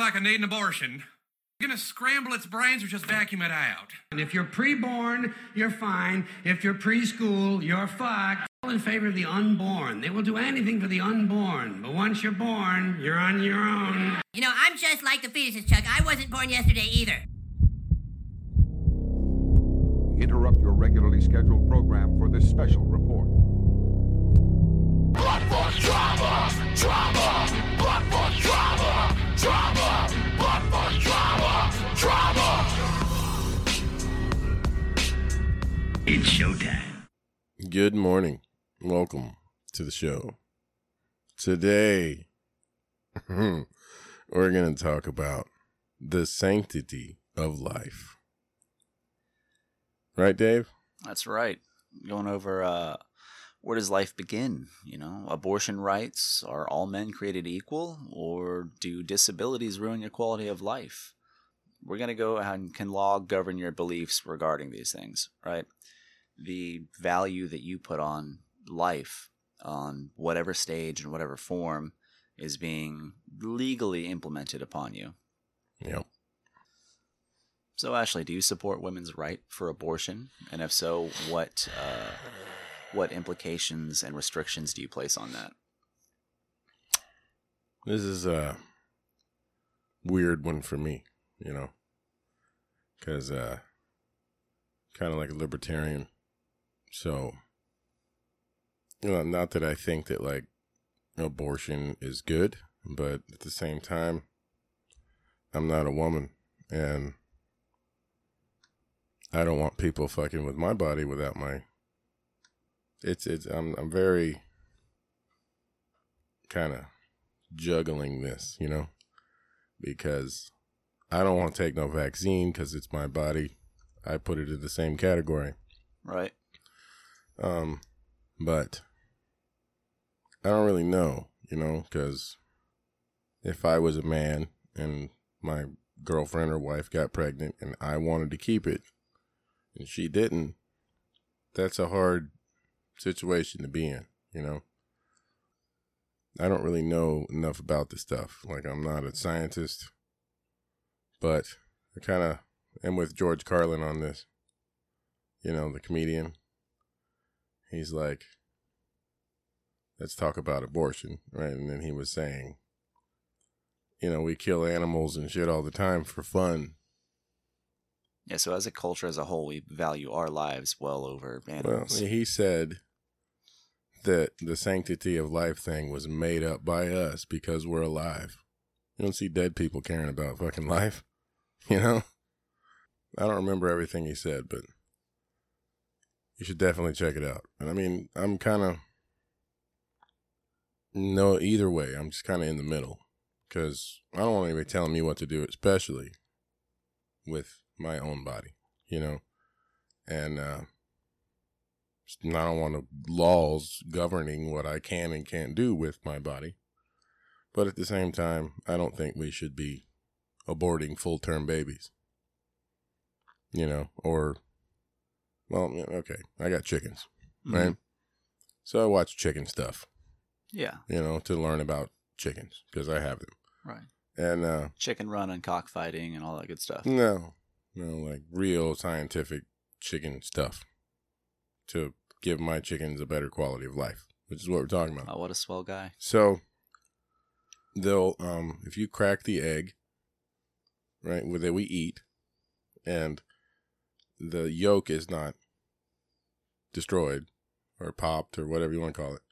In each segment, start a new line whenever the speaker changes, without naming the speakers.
like I need an abortion. You're gonna scramble its brains or just vacuum it out?
And if you're preborn, you're fine. If you're preschool, you're fucked. All in favor of the unborn. They will do anything for the unborn. But once you're born, you're on your own.
You know, I'm just like the fetuses, Chuck. I wasn't born yesterday either.
Interrupt your regularly scheduled program for this special report.
Blood for drama, drama. Blood for drama, drama, drama, drama, drama, drama.
It's showtime.
Good morning. Welcome to the show. Today, we're going to talk about the sanctity of life. Right, Dave?
That's right. Going over uh, where does life begin? You know, abortion rights are all men created equal, or do disabilities ruin your quality of life? We're going to go and can law govern your beliefs regarding these things, right? The value that you put on life, on whatever stage and whatever form, is being legally implemented upon you.
Yep.
So, Ashley, do you support women's right for abortion? And if so, what uh, what implications and restrictions do you place on that?
This is a weird one for me, you know, because uh, kind of like a libertarian. So, you know, not that I think that like abortion is good, but at the same time, I'm not a woman and I don't want people fucking with my body without my it's it's I'm I'm very kind of juggling this, you know, because I don't want to take no vaccine because it's my body. I put it in the same category.
Right.
Um, but I don't really know, you know, because if I was a man and my girlfriend or wife got pregnant and I wanted to keep it and she didn't, that's a hard situation to be in, you know. I don't really know enough about this stuff. Like I'm not a scientist, but I kind of am with George Carlin on this. You know, the comedian. He's like, let's talk about abortion, right? And then he was saying, you know, we kill animals and shit all the time for fun.
Yeah. So, as a culture as a whole, we value our lives well over
Well,
animals.
he said that the sanctity of life thing was made up by us because we're alive. You don't see dead people caring about fucking life, you know? I don't remember everything he said, but you should definitely check it out. And I mean, I'm kind of no either way. I'm just kind of in the middle because I don't want anybody telling me what to do, especially with my own body, you know. And uh, I don't want laws governing what I can and can't do with my body. But at the same time, I don't think we should be aborting full term babies. You know, or, well, okay, I got chickens,
Mhm.
right? So I watch chicken stuff,
Yeah.
you know, to learn about chickens because I have them.
Right.
And, uh,
Chicken run and cockfighting and all that good stuff.
no, no, like real scientific chicken stuff to give my chickens a better quality of life, which is what we're talking about.
Oh, what a swell guy.
So they'll um if you crack the egg, right, that we eat, and the yolk is not destroyed or popped or whatever you want to call it,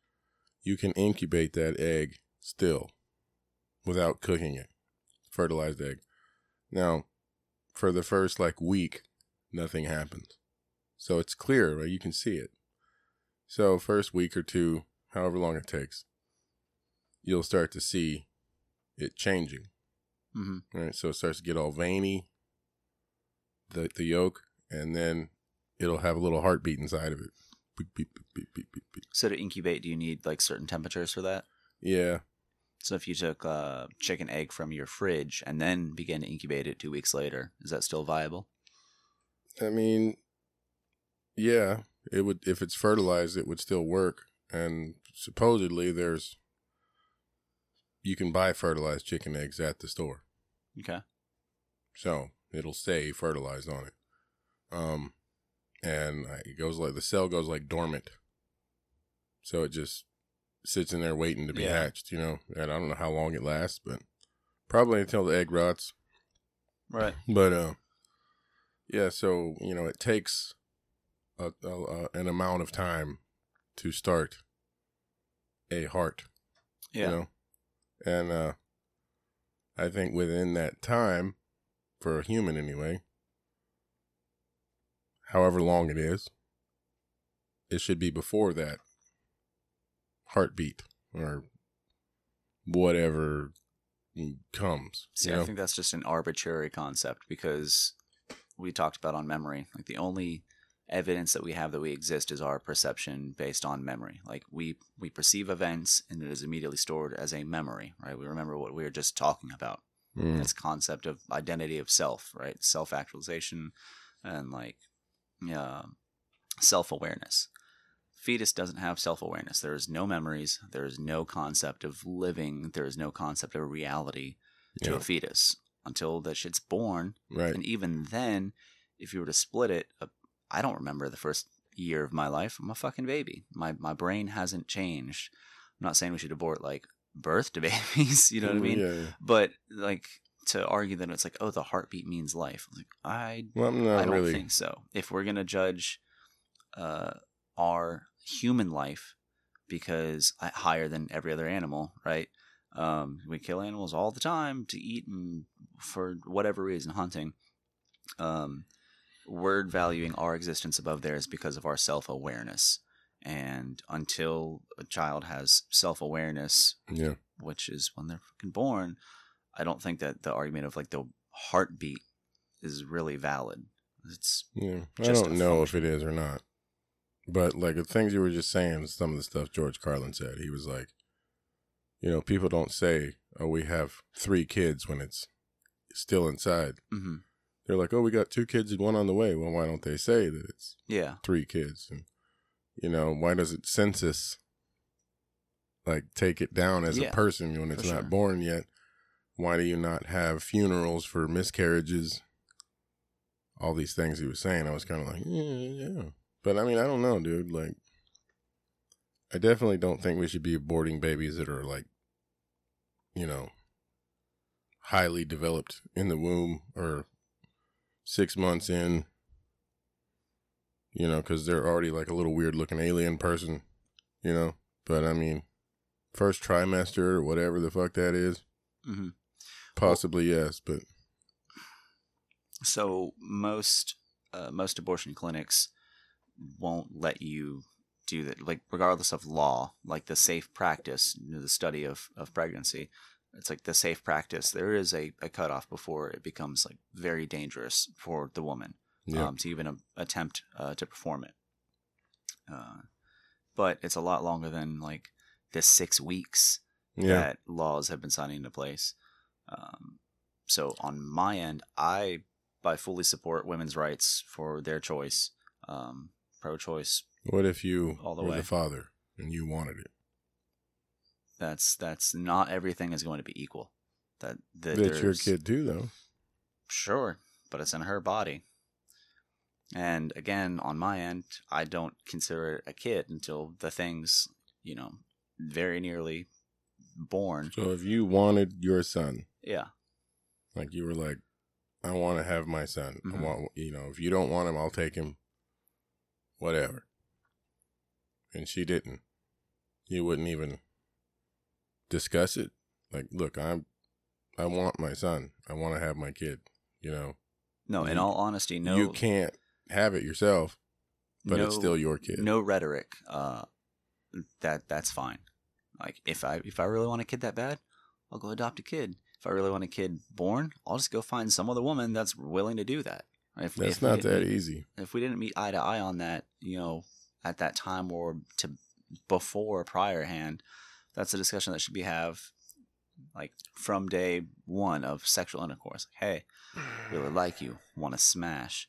you can incubate that egg still without cooking it. Fertilized egg. Now, for the first like week, nothing happens. So it's clear, right? You can see it. So first week or two, however long it takes, you'll start to see it changing.
hmm
Right. So it starts to get all veiny, the the yolk, and then it'll have a little heartbeat inside of it. Beep, beep, beep, beep, beep, beep, beep.
So, to incubate, do you need like certain temperatures for that?
Yeah.
So, if you took a chicken egg from your fridge and then began to incubate it two weeks later, is that still viable?
I mean, yeah, it would if it's fertilized, it would still work. And supposedly, there's you can buy fertilized chicken eggs at the store.
Okay.
So it'll stay fertilized on it. Um, and it goes like the cell goes like dormant. So it just sits in there waiting to be
Yeah.
hatched, you know. And I don't know how long it lasts, but probably until the egg rots.
Right.
But uh, yeah. So you know, it takes a, a, a an amount of time to start a heart.
Yeah.
You know, and uh, I think within that time, for a human anyway, however long it is, it should be before that heartbeat or whatever comes.
See,
you
I think that's just an arbitrary concept because we talked about on memory. Like the only evidence that we have that we exist is our perception based on memory. Like we we perceive events and it is immediately stored as a memory, right? We remember what we were just talking about.
Mm.
This concept of identity of self, right? Self actualization and like yeah, self awareness. Fetus doesn't have self awareness. There is no memories. There is no concept of living. There is no concept of reality to
Yeah.
a fetus until that shit's born.
Right.
And even then, if you were to split it, uh, I don't remember the first year of my life. I'm a fucking baby. My my brain hasn't changed. I'm not saying we should abort like birth to babies. You know what I mean?
Yeah, yeah.
But like to argue that it's like, oh, the heartbeat means life. Like I
Well,
I don't
really.
think so. If we're gonna judge uh, our human life because I, higher than every other animal, right? Um, we kill animals all the time to eat and for whatever reason, hunting. Um, we're valuing our existence above theirs because of our self awareness. And until a child has self awareness,
Yeah.
which is when they're fucking born, I don't think that the argument of like the heartbeat is really valid. It's
Yeah. I don't know if it is or not. But like the things you were just saying, some of the stuff George Carlin said, he was like, you know, people don't say, "Oh, we have three kids" when it's still inside.
hmm
They're like, "Oh, we got two kids and one on the way." Well, why don't they say that it's
yeah,
three kids? And you know, why does it census like take it down as
Yeah,
a person when it's not
sure.
born yet? Why do you not have funerals for miscarriages? All these things he was saying, I was kind of like, yeah, yeah. But I mean, I don't know, dude. Like, I definitely don't think we should be aborting babies that are like, you know, highly developed in the womb or six months in, you know, because they're already like a little weird looking alien person, you know. But I mean, first trimester or whatever the fuck that is,
hmm
possibly yes, but
So most uh, most abortion clinics won't let you do that, like regardless of law, like the safe practice, you know, the study of of pregnancy. It's like the safe practice. There is a, a cutoff before it becomes like very dangerous for the woman
yeah,
um, to even a- attempt uh, to perform it. Uh, but it's a lot longer than like the six weeks
yeah,
that laws have been signed into place. Um, so on my end, I I fully support women's rights for their choice, um, pro-choice.
What if you
All the
were
way.
the father and you wanted it?
That's that's not everything is going to be equal. That, that
That's your kid too, though.
Sure, but it's in her body. And again, on my end, I don't consider it a kid until the thing's, you know, very nearly born.
So if you wanted your son,
Yeah.
like you were like, I want to have my son.
Mhm.
I want, you know, if you don't want him, I'll take him. Whatever. And she didn't. You wouldn't even discuss it. Like, look, I'm, I want my son. I want to have my kid. You know,
No, in all honesty, no.
you can't have it yourself, but it's still your kid.
no rhetoric uh that that's fine like if i if i really want a kid that bad i'll go adopt a kid if i really want a kid born i'll just go find some other woman that's willing to do that if,
That's
if
not that
meet-
easy.
if we didn't meet eye to eye on that you know at that time or to before prior hand that's a discussion that should be have like from day one of sexual intercourse hey really like you want to smash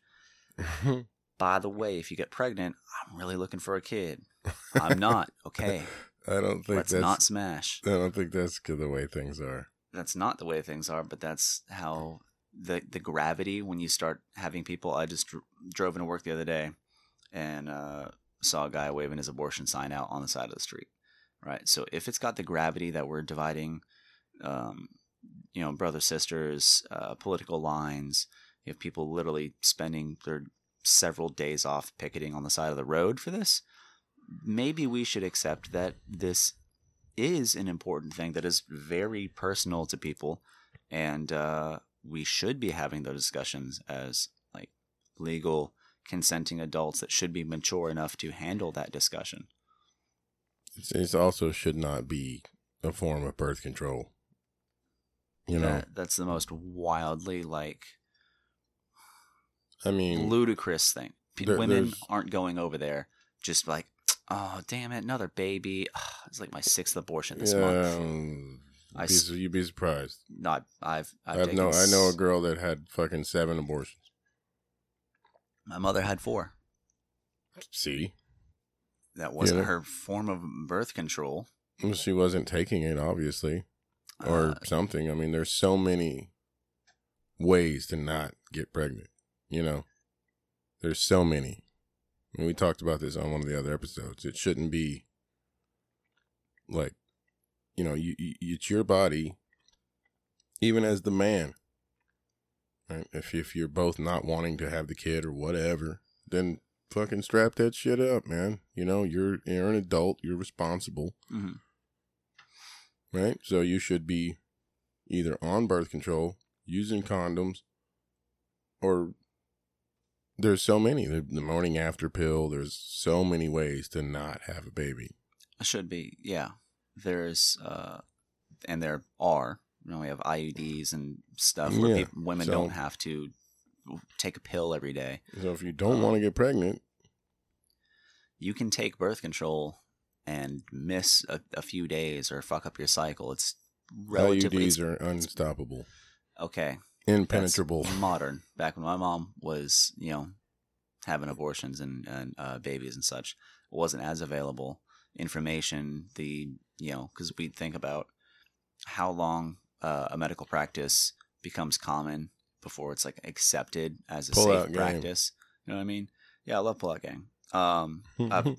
by the way, if you get pregnant, I'm really looking for a kid. I'm not. Okay.
I don't think
Let's
that's
not smash.
I don't think that's the way things are.
that's not the way things are, but that's how the the gravity when you start having people. I just dr- drove into work the other day and uh, saw a guy waving his abortion sign out on the side of the street. Right. So if it's got the gravity that we're dividing, um, you know, brothers, sisters, uh, political lines, you have people literally spending their several days off picketing on the side of the road for this. Maybe we should accept that this is an important thing that is very personal to people, and uh, we should be having those discussions as like legal consenting adults that should be mature enough to handle that discussion.
It's, it's also should not be a form of birth control. You know,
That- that's the most wildly like
I mean,
ludicrous thing.
There-
Women aren't going over there just like, oh damn it, another baby. it's like my sixth abortion this
yeah,
month.
um,
I
be- you'd be surprised.
Not I've I've,
I've know I know a girl that had fucking seven abortions.
My mother had four.
See,
That wasn't
Yeah.
her form of birth control.
Well, she wasn't taking it, obviously, or
Uh,
something. I mean, there's so many ways to not get pregnant. You know, there's so many. And we talked about this on one of the other episodes. It shouldn't be like, you know, you, you it's your body, even as the man. Right? If if you're both not wanting to have the kid or whatever, then fucking strap that shit up, man. You know, you're you're an adult, you're responsible
mhm.
right? So you should be either on birth control, using condoms, or there's so many. The, the morning after pill, there's so many ways to not have a baby.
Should be, yeah. There's, uh, and there are. You know, we have IUDs and stuff where
Yeah,
peop women
so-
don't have to take a pill every day.
So if you don't want to get pregnant,
You can take birth control and miss a, a few days or fuck up your cycle. It's relatively
IUDs are unstoppable,
okay.
impenetrable.
That's modern. Back when my mom was, you know, having abortions and, and uh, babies and such, it wasn't as available. Information, the, you know, because we think about how long uh, a medical practice becomes common before it's like accepted as a
Pull-out
safe practice. You know what I mean? Yeah, I love pull-out gang. Um,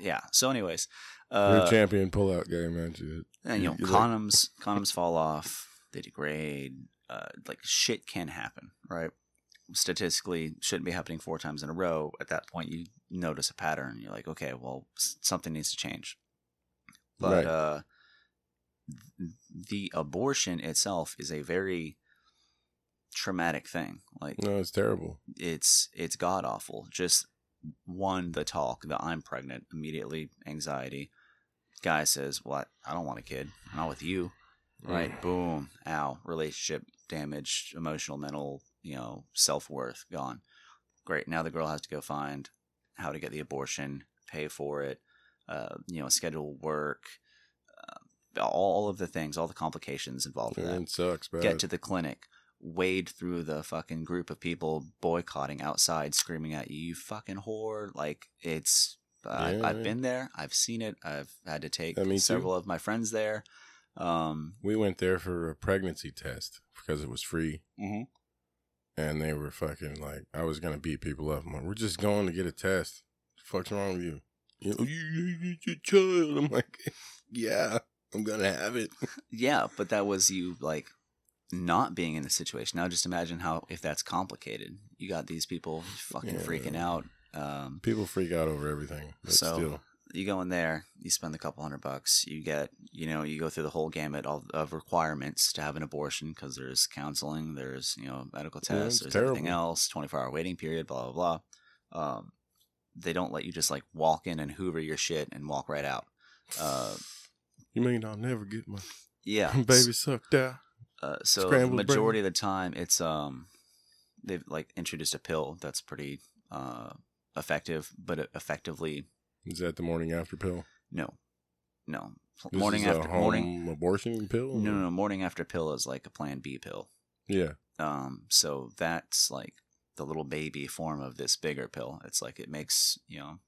yeah. So, anyways, uh,
a champion pullout game, man. You-
and you know,
you like-
condoms condoms fall off, they degrade. Uh, like shit can happen, right? Statistically, shouldn't be happening four times in a row. At that point, you notice a pattern. You're like, okay, well, something needs to change. But
Right.
uh, the abortion itself is a very traumatic thing. Like
no, it's terrible.
it's it's god awful. Just one, the talk, that I'm pregnant, immediately anxiety. Guy says, "What? I don't want a kid. Not with you." Right? Boom. Ow. Relationship damaged. emotional, mental, you know, self worth gone. Great. Now the girl has to go find how to get the abortion, pay for it, uh, you know, schedule work, uh, all of the things, all the complications involved with that
It sucks, man.
get to the clinic, wade through the fucking group of people boycotting outside, screaming at you, "You fucking whore!" Like it's. Uh,
Yeah,
I've been there. I've seen it. I've had to take
me too.
several of my friends there. Um,
we went there for a pregnancy test because it was free.
Mhm.
And they were fucking like, I was gonna beat people up. I'm like, we're just going to get a test. The fuck's wrong with you? You know, you, you, child. I'm like, yeah, I'm gonna have it.
yeah, but that was you like not being in the situation. Now just imagine how if that's complicated. You got these people fucking
Yeah.
freaking out. Um,
People freak out over everything,
So-
still,
you go in there, you spend a couple hundred bucks, you get, you know, you go through the whole gamut of, of requirements to have an abortion because there's counseling, there's, you know, medical tests,
it's
there's everything else, 24 hour waiting period, blah, blah, blah. Um, they don't let you just like walk in and hoover your shit and walk right out. Uh,
you mean I'll never get my
yeah.
baby sucked out?
Uh, so
Scrambled
majority of the time it's um they've like introduced a pill that's pretty uh effective, but effectively
Is that the morning after pill?
no, no
This
morning after
home
morning.
abortion pill.
No, no, no. Morning after pill is like a Plan B pill.
Yeah,
Um, so that's like the little baby form of this bigger pill. It's like it makes you know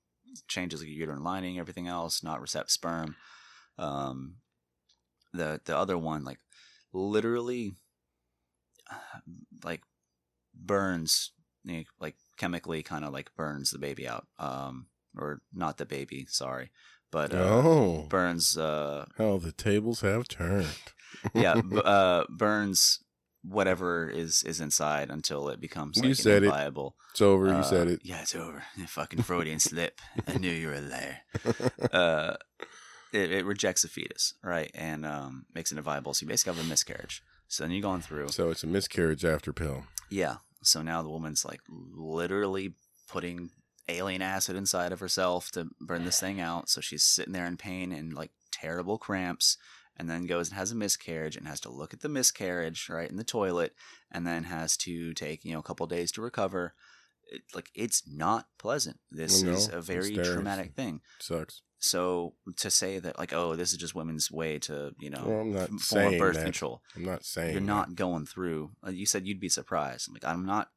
changes like your uterine lining, everything else, not recept sperm. Um, the the other one like literally like burns you know, like chemically kind of like burns the baby out um or not the baby sorry but uh,
oh,
burns uh
how the tables have turned.
yeah b- uh burns whatever is is inside until it becomes
You
like
said it.
viable
It's over. you said it.
yeah it's over fucking freudian slip i knew you were a liar uh it, it rejects the fetus right and um makes it inviable so you basically have a miscarriage so then you're going through
So it's a miscarriage after pill.
yeah. So now the woman's like literally putting alien acid inside of herself to burn this thing out. So she's sitting there in pain and like terrible cramps, and then goes and has a miscarriage and has to look at the miscarriage right in the toilet, and then has to take you know a couple days to recover. It, like it's not pleasant. This
No,
is a very traumatic thing.
Sucks.
So to say that like oh this is just women's way to you know
Well, I'm not
form
saying
birth
that.
control
I'm not saying
you're
that.
not going through. uh, You said you'd be surprised. I'm like, I'm not.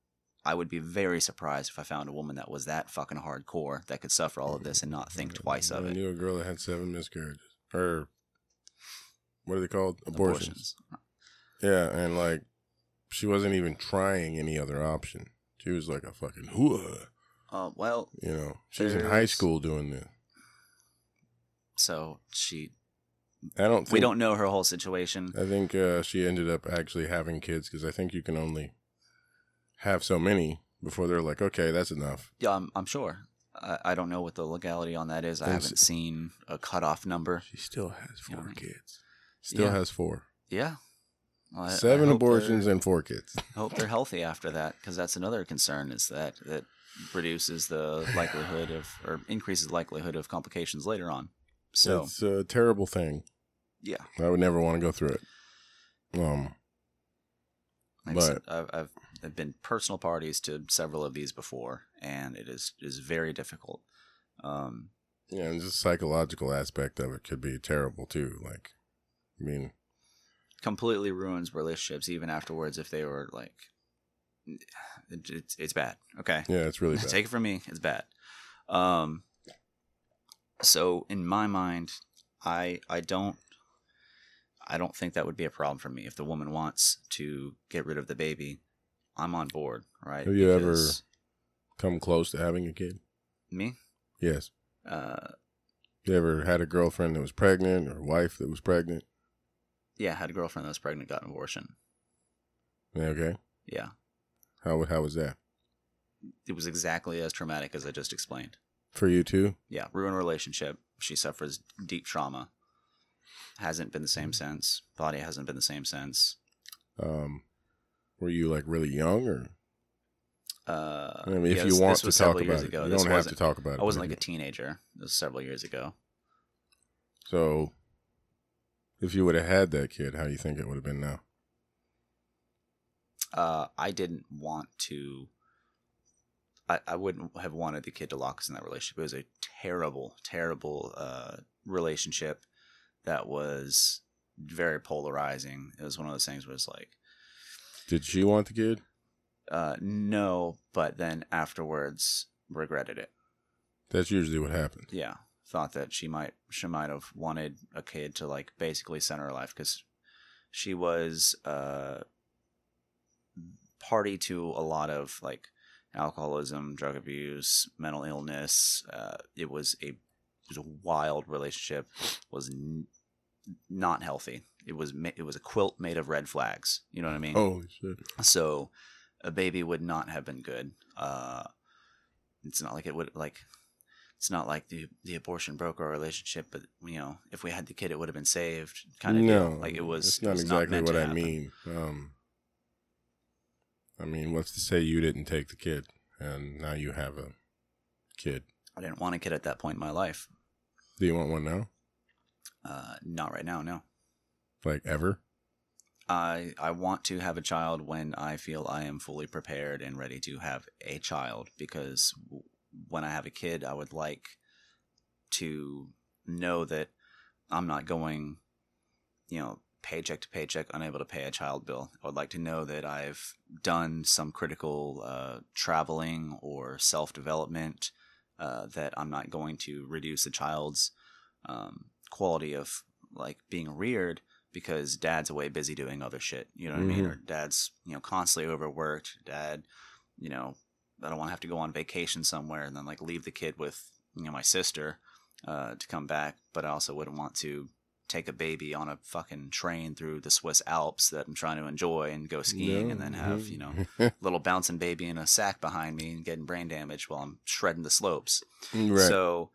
I would be very surprised if I found a woman that was that fucking hardcore that could suffer all of this and not think twice of it.
I knew a girl that had seven miscarriages. Or what are they called? Abortions. Yeah, and like she wasn't even trying any other option. She was like a fucking hooah.
Uh, well,
You know, she's in high school doing this.
So she.
I don't. Think,
We don't know her whole situation.
I think uh, she ended up actually having kids because I think you can only have so many before they're like, okay, that's enough.
Yeah, I'm, I'm sure. I, I don't know what the legality on that is. I haven't seen a cutoff number.
She still has four
Yeah.
kids. Still
Yeah.
has four.
Yeah. Well, I- I
Seven
hope
abortions and four kids.
hope they're healthy after that because that's another concern is that that reduces the likelihood of or increases the likelihood of complications later on so
it's a terrible thing.
yeah
I would never want to go through it. Um,
like I said, I've, I've I've been personal parties to several of these before and it is is very difficult um
yeah, and just psychological aspect of it could be terrible too. Like, I mean,
completely ruins relationships even afterwards if they were like it, it's it's bad okay
yeah, it's really bad.
Take it from me, it's bad. Um so in my mind, I I don't I don't think that would be a problem for me if the woman wants to get rid of the baby. I'm on board, right?
Have you ever- Come close to having a kid?
me?
Yes.
Uh
You ever had a girlfriend that was pregnant or a wife that was pregnant?
yeah, I had a girlfriend that was pregnant, got an abortion.
Okay.
Yeah.
How how was that
It was exactly as traumatic as I just explained.
For you too?
Yeah, ruined relationship. She suffers deep trauma. Hasn't been the same since. Body hasn't been the same since.
Um, were you like really young or?
Uh,
I mean,
yeah,
if
this-
you want
this
to talk about it,
ago.
you
This
don't have to talk about it.
I wasn't like a teenager. This was several years ago.
So, if you would have had that kid, how do you think it would have been now?
Uh, I didn't want to. I, I wouldn't have wanted the kid to lock us in that relationship. It was a terrible, terrible uh, relationship that was very polarizing. It was one of those things where it's like,
Did she want the kid?
uh, no, but then afterwards regretted it.
That's usually what happens.
yeah thought that she might she might have wanted a kid to like basically center her life because she was uh party to a lot of like alcoholism drug abuse mental illness uh it was a it was a wild relationship was n- not healthy it was ma- it was a quilt made of red flags you know what i mean
Holy shit!
so a baby would not have been good. Uh, it's not like it would like. It's not like the the abortion broke our relationship, but you know, if we had the kid, it would have been saved. Kind of
no,
deal. Like it was.
It's
it
not
was
exactly
meant
what I mean. Um, I mean, what's to say you didn't take the kid and now you have a kid?
I didn't want a kid at that point in my life.
Do you want one now?
Uh, not right now. No.
Like ever?
I I want to have a child when I feel I am fully prepared and ready to have a child because when I have a kid, I would like to know that I'm not going, you know, paycheck to paycheck, unable to pay a child bill. I would like to know that I've done some critical uh, traveling or self development, uh, that I'm not going to reduce a child's um, quality of like being reared because dad's away busy doing other shit. You know what I mean?
Mhm.
Or dad's you know constantly overworked. Dad, you know, I don't want to have to go on vacation somewhere and then like leave the kid with you know my sister uh, to come back. But I also wouldn't want to take a baby on a fucking train through the Swiss Alps that I'm trying to enjoy and go skiing and then have you know little bouncing baby in a sack behind me and getting brain damage while I'm shredding the slopes.
right.
So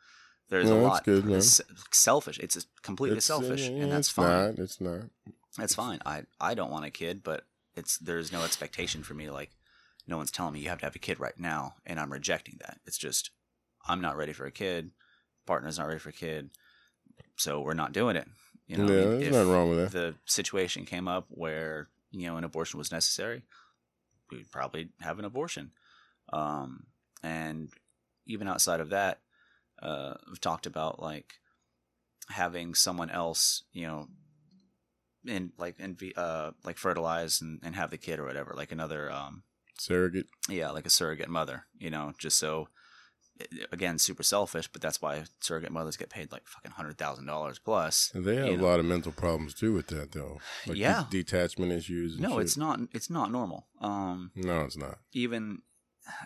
there's
No,
a lot.
good,
it's selfish. It's completely
It's,
selfish,
uh,
and that's fine.
Not, it's not.
That's fine. I I don't want a kid, but it's there's no expectation for me. Like no one's telling me you have to have a kid right now, and I'm rejecting that. It's just I'm not ready for a kid. Partner's not ready for a kid, so we're not doing it. You know,
yeah,
I mean,
there's
if
nothing wrong with that.
the situation came up where you know an abortion was necessary, we'd probably have an abortion. Um, and even outside of that, uh, we've talked about like having someone else, you know, and like and uh like fertilize and, and have the kid or whatever, like another um
Surrogate.
yeah, like a surrogate mother, you know, just so again super selfish, but that's why surrogate mothers get paid like fucking hundred thousand dollars plus.
And they have a
know.
lot of mental problems too with that, though. Like de-
Yeah.
detachment issues.
No,
shit.
it's not. It's not normal. Um,
No, it's not.
even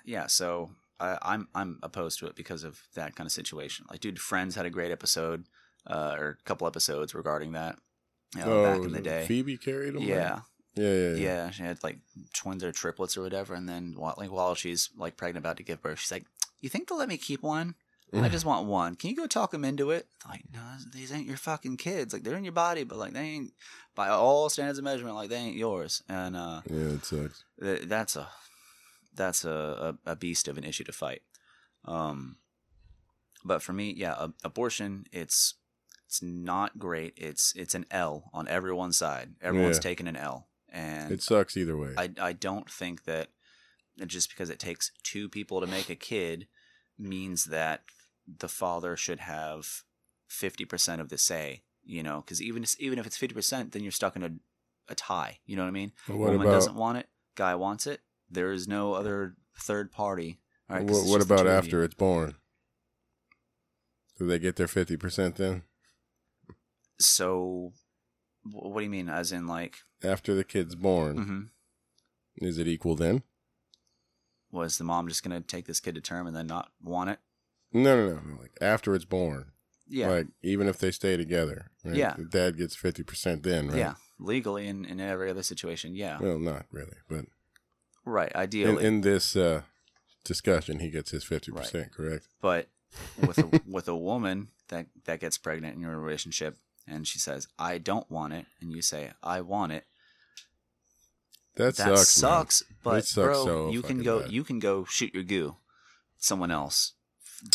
yeah so I, i'm i'm opposed to it because of that kind of situation like dude friends had a great episode uh or a couple episodes regarding that you know, back in the day
Phoebe carried them.
yeah,
Yeah, yeah,
yeah
yeah.
she had like twins or triplets or whatever and then like while she's like pregnant about to give birth she's like you think they'll let me keep one I just want one. Can you go talk them into it? Like, no, these ain't your fucking kids. Like, they're in your body, but like, they ain't by all standards of measurement. Like, they ain't yours. And uh,
Yeah, it sucks.
th- that's a that's a, a, a beast of an issue to fight. Um, but for me, yeah, a, abortion it's it's not great. It's it's an L on everyone's side. Everyone's
Yeah.
taking an L, and
It sucks either way.
I I don't think that just because it takes two people to make a kid means that the father should have fifty percent of the say. You know, because even even if it's fifty percent, then you're stuck in a a tie. You know what I mean?
But what
Woman
about
doesn't want it. Guy wants it. There is no other third party. All right,
what, what about after it's born? Do they get their fifty percent then?
So, what do you mean? As in, like,
After the kid's born,
mhm.
is it equal then?
Was the mom just gonna take this kid to term and then not want it?
No, no, no. Like after it's born.
Yeah,
Like even if they stay together, right?
Yeah.
The dad gets fifty percent then, right?
yeah. Legally, in in every other situation, yeah.
Well, not really, but
right. Ideally,
in this uh, discussion, he gets his fifty percent, correct?
but with a with a woman that that gets pregnant in your relationship and she says i don't want it and you say i want it
That,
that
sucks.
sucks, but
It sucks
bro
so
you can go
bad.
you can go shoot your goo someone else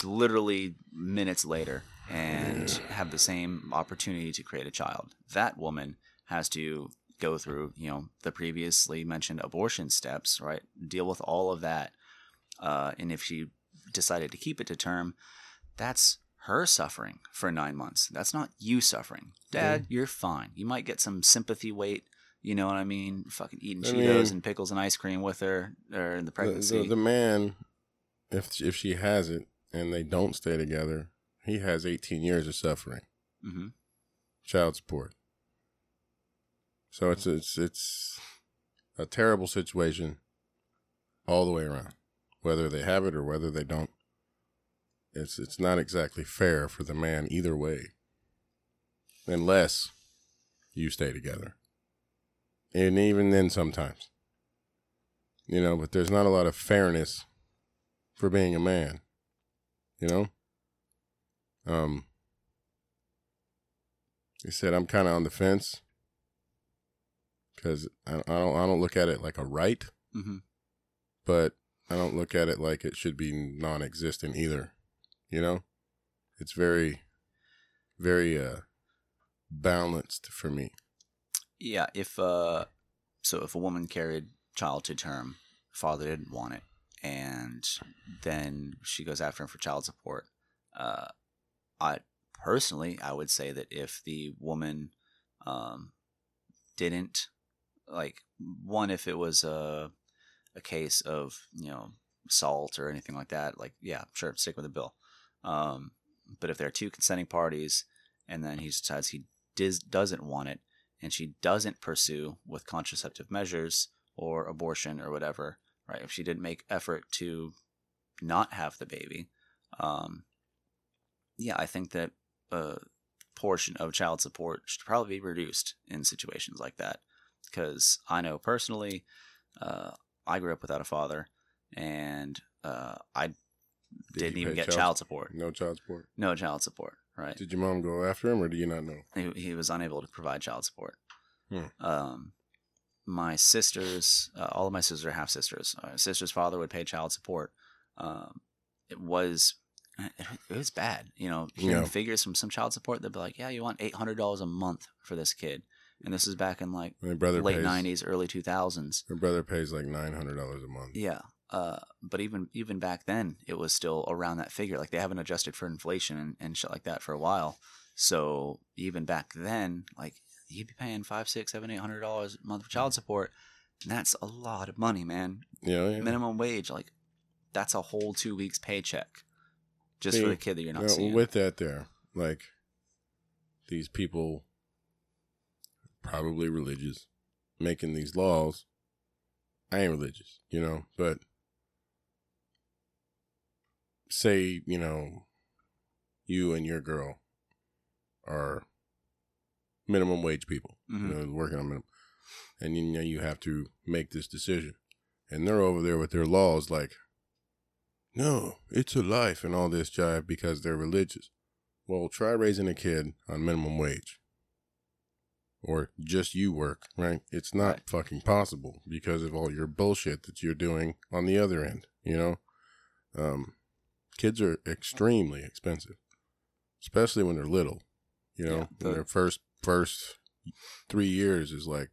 literally minutes later and have the same opportunity to create a child. That woman has to go through you know the previously mentioned abortion steps right? Deal with all of that uh, and if she decided to keep it to term that's her suffering for nine months. That's not you suffering. Dad you're fine. You might get some sympathy weight you know what I mean? Fucking eating
I
Cheetos
mean-
and pickles and ice cream with her or in the
the,
pregnancy.
the, the man, if if she has it and they don't stay together, he has eighteen years of suffering,
hmm
child support. So it's it's it's a terrible situation all the way around, whether they have it or whether they don't. It's it's not exactly fair for the man either way, unless you stay together, and even then sometimes, you know. But there's not a lot of fairness for being a man, you know. Um, he said I'm kind of on the fence because I, I don't I don't look at it like a right,
hmm
but I don't look at it like it should be non-existent either. You know, it's very, very uh balanced for me.
Yeah, if uh, so if a woman carried child to term, father didn't want it, and then she goes after him for child support. Uh, I personally, I would say that if the woman um, didn't like one, if it was a a case of you know assault or anything like that, like yeah, sure, stick with the bill. Um, but if there are two consenting parties, and then he decides he dis- doesn't want it, and she doesn't pursue with contraceptive measures or abortion or whatever, right? If she didn't make effort to not have the baby, um, yeah, I think that a portion of child support should probably be reduced in situations like that. Because I know personally, uh, I grew up without a father, and uh, I
Did
didn't even get child support.
No child support.
No child support, right?
Did your mom go after him, or do you not know?
he, he was unable to provide child support.
Hmm.
Um, my sisters, uh, all of my sisters are half sisters. Uh, My sister's father would pay child support. Um, it was it was bad, you know. Hearing
Yeah.
figures from some child support, they'd be like, "Yeah, you want eight hundred dollars a month for this kid," and this is back in like late '90s, early 2000s.
My brother pays like nine hundred dollars a month.
Yeah. Uh, but even even back then, it was still around that figure. Like they haven't adjusted for inflation and, and shit like that for a while. So even back then, like you'd be paying five, six, seven, eight hundred dollars a month for child support, and that's a lot of money, man.
Yeah, yeah.
Minimum wage, like that's a whole two weeks paycheck just
See,
for the kid that you're not
Now,
seeing.
With that, there, like these people, probably religious, making these laws. I ain't religious, you know, but say you know, you and your girl are minimum wage people,
Mhm.
you know, working on minimum, and you know you have to make this decision, and they're over there with their laws like no, it's a life and all this jive because they're religious. Well, try raising a kid on minimum wage. Or just you work, right? It's not
Right.
fucking possible because of all your bullshit that you're doing on the other end, you know? Um, kids are extremely expensive, especially when they're little, you know?
Yeah, the-
their first, first three years is like,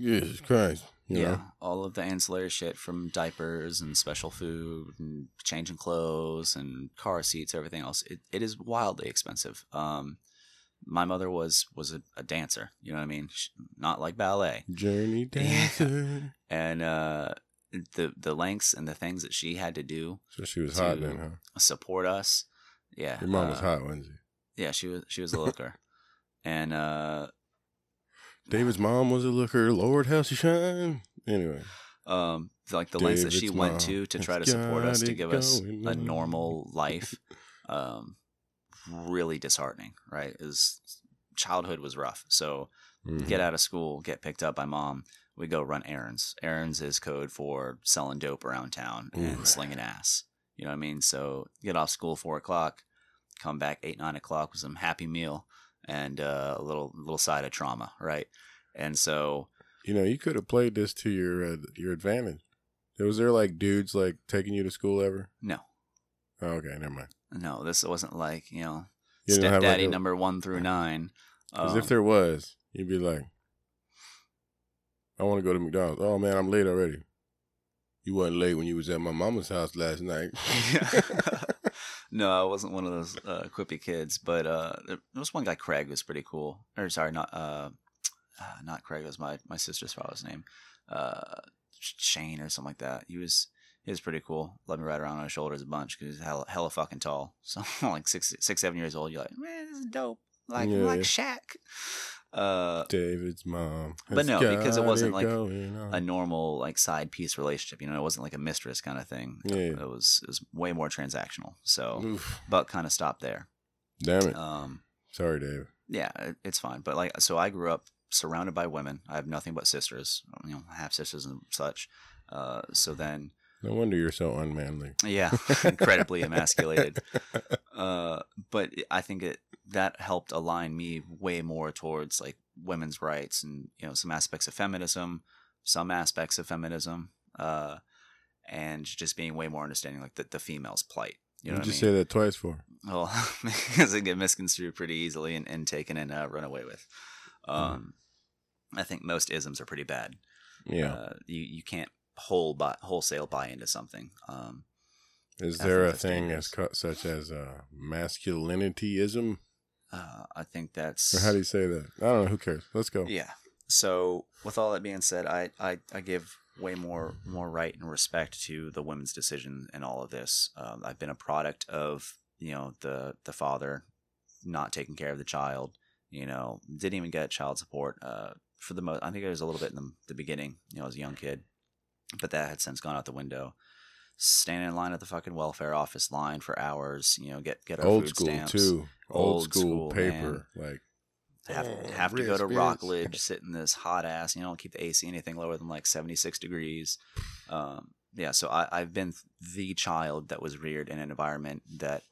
Jesus Christ, you
yeah,
know?
all of the ancillary shit from diapers and special food and changing clothes and car seats, everything else. It, it is wildly expensive. Um, my mother was was a, a dancer. You know what I mean? Sh not like ballet.
Journey
Yeah.
dancer.
And uh, the the lengths and the things that she had to do
So she was hot then, huh?
support us. Yeah,
Your mom was
uh,
hot, wasn't she?
Yeah, she was she was a looker. and uh,
David's mom was a looker. Lord, how she shine. Anyway,
um like the lengths that she
David's
went to to try to support us to give us a normal life um really disheartening right is childhood was rough so
Mhm.
get out of school get picked up by mom we go run errands errands is code for selling dope around town and
Ooh.
slinging ass you know what i mean so get off school four o'clock come back eight nine o'clock with some happy meal and uh, a little little side of trauma right and so
you know, you could have played this to your uh, your advantage. Was there like dudes like taking you to school ever?
no
Oh, okay, never mind.
no this wasn't like you know
You didn't like, a-
number one through nine.
Because
Um,
if there was, you'd be like, "I want to go to McDonald's." Oh man, I'm late already. You wasn't late when you was at my mama's house last night.
no, I wasn't one of those uh, quippy kids, but uh, there was one guy, Craig, was pretty cool. Or sorry, not uh, uh, not Craig. Was my my sister's father's name, uh, Shane or something like that. He was he was pretty cool. Let me ride around on his shoulders a bunch because he's hella, hella fucking tall. So like six six seven years old, you're like, man, this is dope. Like
Yeah,
like
yeah.
Shaq. Uh,
David's mom.
But no, because it wasn't like a normal like side piece relationship. You know, it wasn't like a mistress kind of thing.
Yeah.
It was it was way more transactional. So,
Oof.
but kind of stopped there.
Damn it.
Um,
Sorry, Dave.
yeah, it, it's fine. But like, so I grew up surrounded by women. I have nothing but sisters. You know, half sisters and such. Uh, so then,
No wonder you're so unmanly.
yeah, incredibly emasculated. Uh, but I think it that helped align me way more towards like women's rights and you know some aspects of feminism, some aspects of feminism, uh, and just being way more understanding like the, the female's plight. You know what
you
I mean?
say that twice for?
Well, because it get misconstrued pretty easily and, and taken and uh, run away with. Um, I think most isms are pretty bad.
Yeah.
Uh, you you can't whole buy, wholesale buy into something. Um,
Is there a thing as such as uh, masculinityism?
uh, I think that's
Or how do you say that? I don't know. Who cares? Let's go.
Yeah. So with all that being said, I, I, I give way more more right and respect to the women's decision in all of this. Um, I've been a product of you know the the father not taking care of the child You know, didn't even get child support uh, for the most. I think it was a little bit in the, the beginning. You know, as a young kid, but that had since gone out the window. Standing in line at the fucking welfare office line for hours. You know, get get our
Old
food
school
stamps.
too. Old,
Old
school,
school,
paper. Like
have
Oh,
have to go to Rockledge, sit in this hot ass. You know, don't keep the AC anything lower than like seventy six degrees. Um, yeah, so I, I've been the child that was reared in an environment that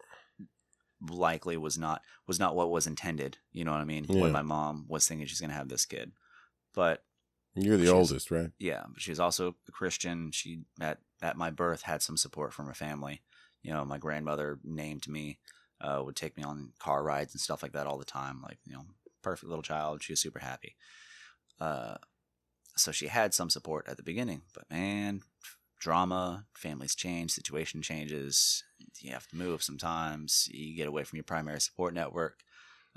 likely was not was not what was intended. You know what I mean?
Yeah.
When my mom was thinking she's gonna have this kid, but
you're the oldest, right?
yeah, but she's also a Christian. She at at my birth had some support from her family. You know, my grandmother named me, uh, would take me on car rides and stuff like that all the time. Like you know, perfect little child. She was super happy. Uh, so she had some support at the beginning, but man, drama, families change, situation changes. You have to move sometimes. You get away from your primary support network.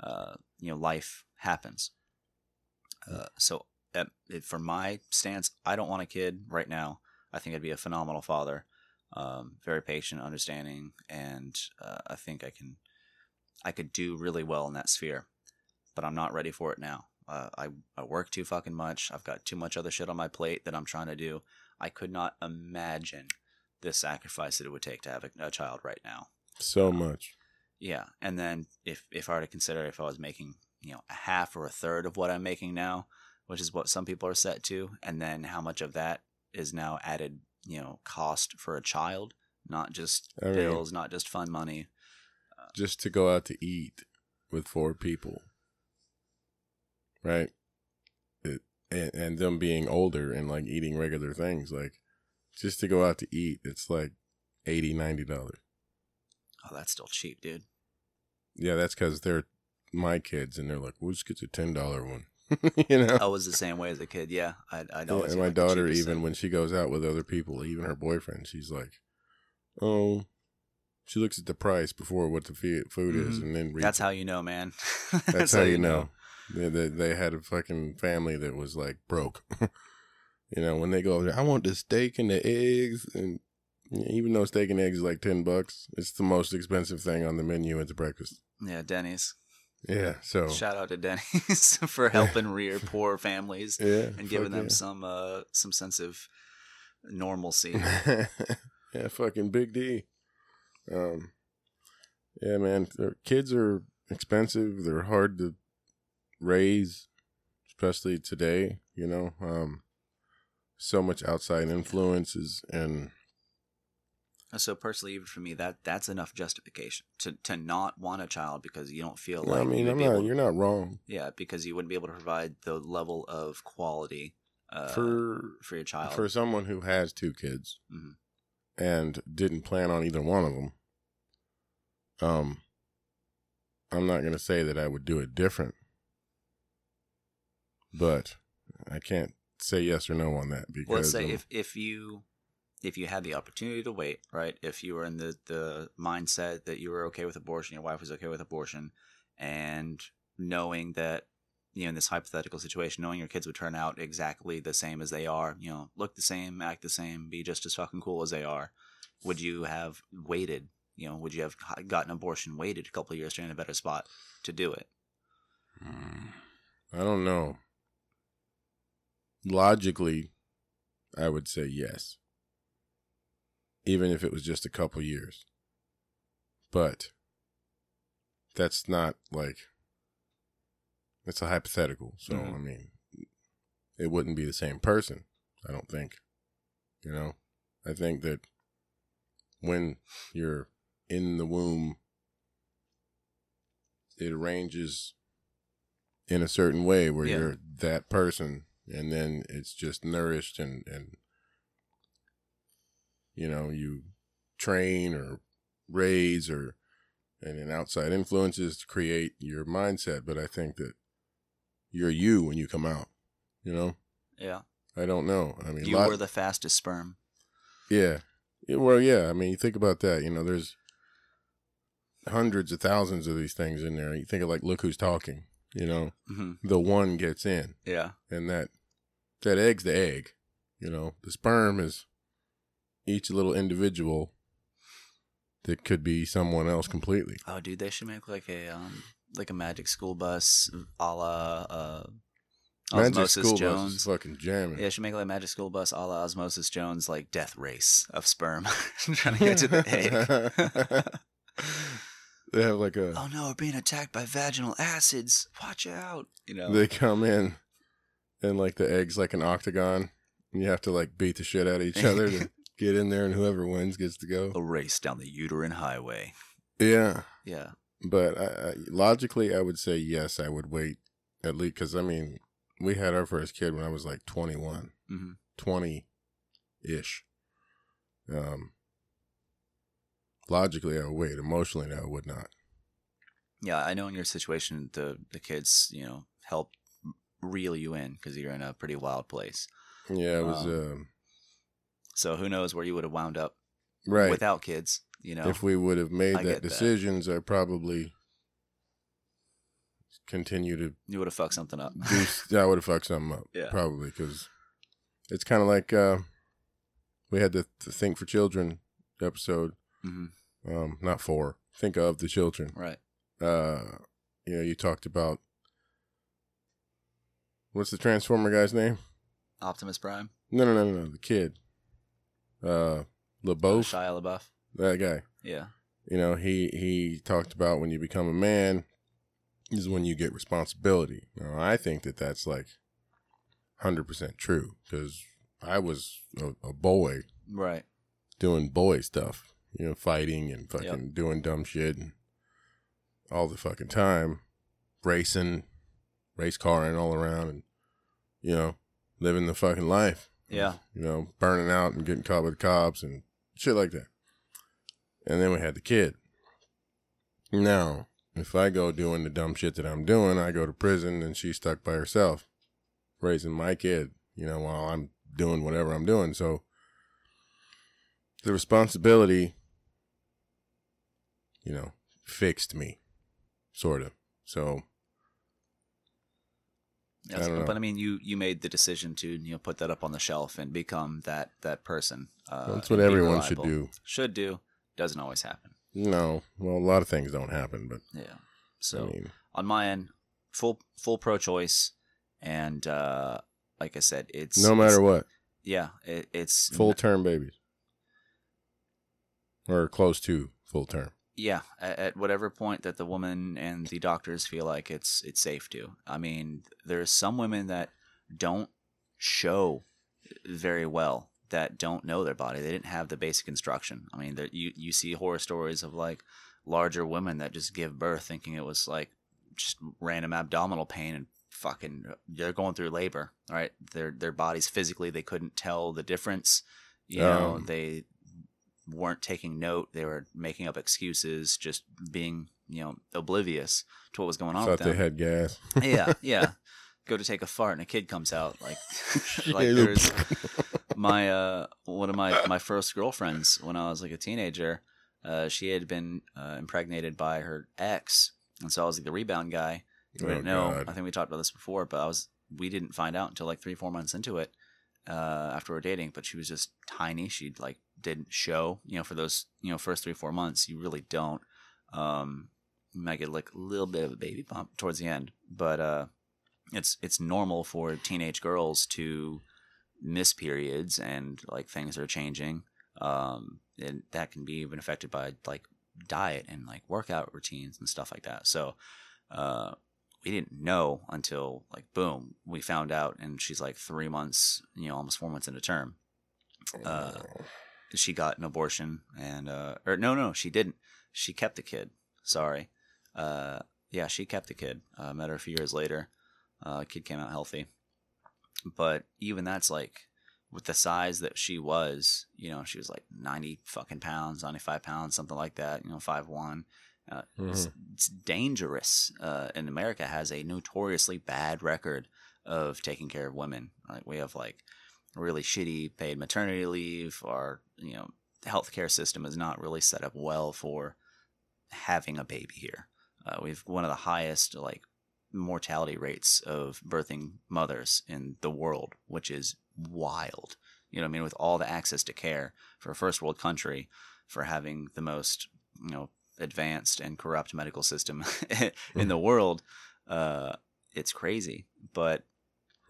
Uh, you know, life happens. Uh, so at, for my stance, I don't want a kid right now. I think I'd be a phenomenal father. Um, very patient, understanding, and uh, I think I can, I could do really well in that sphere. But I'm not ready for it now. Uh, I I work too fucking much. I've got too much other shit on my plate that I'm trying to do. I could not imagine the sacrifice that it would take to have a, a child right now.
So much.
Yeah, and then if if I were to consider if I was making you know a half or a third of what I'm making now, which is what some people are set to, and then how much of that is now added you know cost for a child, not just bills, not just fun money.
Uh, just to go out to eat with four people. Right? It, and, and them being older and like eating regular things. Like just to go out to eat, it's like 80 $90.
Oh, that's still cheap, dude.
Yeah, that's because they're my kids and they're like, we'll just get the $10 one. you know?
I was the same way as a kid. Yeah, I'd, I'd
Yeah, and my daughter, even when she goes out with other people, even her boyfriend, she's like, "Oh," she looks at the price before what the food is,
Mhm.
and then
That's how you know, man.
That's how you know. They, they, they had a fucking family that was like broke. you know, when they go, there, I want the steak and the eggs, and even though steak and eggs is like ten bucks, it's the most expensive thing on the menu at the breakfast.
Yeah, Denny's.
Yeah, so
Shout out to Denny's for helping rear poor families
yeah,
and giving them some uh some sense of normalcy.
yeah. yeah, fucking Big D. Um, yeah, man, their kids are expensive. They're hard to raise, especially today. You know, um, so much outside influences, and
so personally, even for me, that that's enough justification to to not want a child because you don't feel
I
like
mean,
you'd
I'm not.
able-
You're not wrong.
yeah because you wouldn't be able to provide the level of quality uh,
for
for your child.
for someone who has two kids
Mhm.
and didn't plan on either one of them um i'm not going to say that i would do it different but i can't say yes or no on that because
Well, let's say
um,
if if you if you had the opportunity to wait, right? If you were in the the mindset that you were okay with abortion, your wife was okay with abortion, and knowing that you know in this hypothetical situation, knowing your kids would turn out exactly the same as they are, you know, look the same, act the same, be just as fucking cool as they are, would you have waited? You know, would you have gotten abortion, waited a couple years to in a better spot to do it? Hmm.
i don't know logically i would say yes even if it was just a couple years but that's not like it's a hypothetical so
Mhm.
i mean it wouldn't be the same person i don't think you know i think that when you're in the womb it arranges in a certain way where
Yeah.
you're that person and then it's just nourished and and you know you train or raise or and then outside influences to create your mindset but i think that you're you when you come out you know
Yeah,
i don't know i mean
you
lot-
were the fastest sperm.
yeah. Yeah, Well, yeah. I mean, you think about that. You know, there's hundreds of thousands of these things in there. You think of like, look who's talking. You know,
hmm
the one gets in,
Yeah,
and that that egg's the egg. You know, the sperm is each little individual that could be someone else completely.
Oh, dude, they should make like a um like a magic school bus, a la uh,
Magic
Osmosis
School
Jones.
Bus is fucking jamming.
Yeah, should make like a magic school bus, a la Osmosis Jones, like death race of sperm, trying to get to the egg.
they have like a.
oh no, we're being attacked by vaginal acids. Watch out! You know.
They come in, and like the egg's like an octagon, and you have to like beat the shit out of each other to get in there, and whoever wins gets to go.
a race down the uterine highway.
Yeah,
Yeah.
but I, I, logically, I would say yes. I would wait at least because I mean, we had our first kid when I was like 21,
hmm
20 ish. Um, logically, I would wait. Emotionally, no, I would not.
Yeah, I know in your situation, the the kids, you know, help reel you in because you're in a pretty wild place.
Yeah, it was
Um,
um,
So who knows where you would have wound up
right.
without kids? You know.
If we would have made
I
that
that.
decisions, I probably continue to
you would have fucked something up.
do. I would have fucked something up.
Yeah.
probably because it's kind of like uh, we had the, the Think for Children episode.
hmm
Um, not for Think of the Children.
Right.
Uh, you know, you talked about what's the Transformer guy's name?
Optimus Prime.
No, no, no, no, no. The kid. Uh, LaBeouf.
Shia LaBeouf.
that guy.
Yeah.
you know he he talked about when you become a man is when you get responsibility now i think that that's like 100% true because i was a, a boy
Right.
doing boy stuff you know fighting and fucking
Yep.
doing dumb shit and all the fucking time racing race carring all around and you know living the fucking life
Yeah.
you know, burning out and getting caught with the cops and shit like that. And then we had the kid. Now, if I go doing the dumb shit that I'm doing, I go to prison and she's stuck by herself, raising my kid, you know, while I'm doing whatever I'm doing. So the responsibility, you know, fixed me, sort of. So
Yes,
I.
But I mean, you you made the decision to you know put that up on the shelf and become that that person. Uh,
that's what everyone should do.
Should do. Doesn't always happen.
No, well, a lot of things don't happen, but
Yeah. So
I mean,
on my end, full full pro-choice, and uh, like I said, it's
no matter
it's-
what,
Yeah, it, it's
full term babies or close to full term.
Yeah at, at whatever point that the woman and the doctors feel like it's it's safe to. I mean there's some women that don't show very well that don't know their body. They didn't have the basic instruction. I mean there, you you see horror stories of like larger women that just give birth thinking it was like just random abdominal pain and fucking they're going through labor all right? Their their bodies physically they couldn't tell the difference. You know
Um.
they weren't taking note. They were making up excuses, just being, you know, oblivious to what was going on
Thought
with them.
they had gas.
yeah, yeah. Go to take a fart and a kid comes out like like there's my uh one of my my first girlfriends when I was like a teenager. Uh, she had been uh, impregnated by her ex, and so I was like the rebound guy. We
Oh,
didn't know.
God.
I think we talked about this before, but I was we didn't find out until like three four months into it uh, after we're dating. But she was just tiny. She'd like didn't show. You know, for those you know first three four months, you really don't. Um, you might get like a little bit of a baby bump towards the end, but uh, it's it's normal for teenage girls to miss periods and like things are changing. Um, and that can be even affected by like diet and like workout routines and stuff like that. So, uh, we didn't know until like boom, we found out, and she's like three months, you know, almost four months into term. Uh, she got an abortion, and uh, or no, no, she didn't. She kept the kid. Sorry. Uh, yeah, she kept the kid. Uh, met her a few years later. Uh, kid came out healthy, but even that's like with the size that she was, you know, she was like ninety fucking pounds, ninety five pounds, something like that. You know, five one. Uh, it's, it's dangerous. Uh, and America has a notoriously bad record of taking care of women. Like we have like really shitty paid maternity leave. Our you know healthcare system is not really set up well for having a baby here. Uh, we've one of the highest like mortality rates of birthing mothers in the world, which is wild. You know, I mean, with all the access to care for a first world country, for having the most, you know, advanced and corrupt medical system in the world, uh, it's crazy. But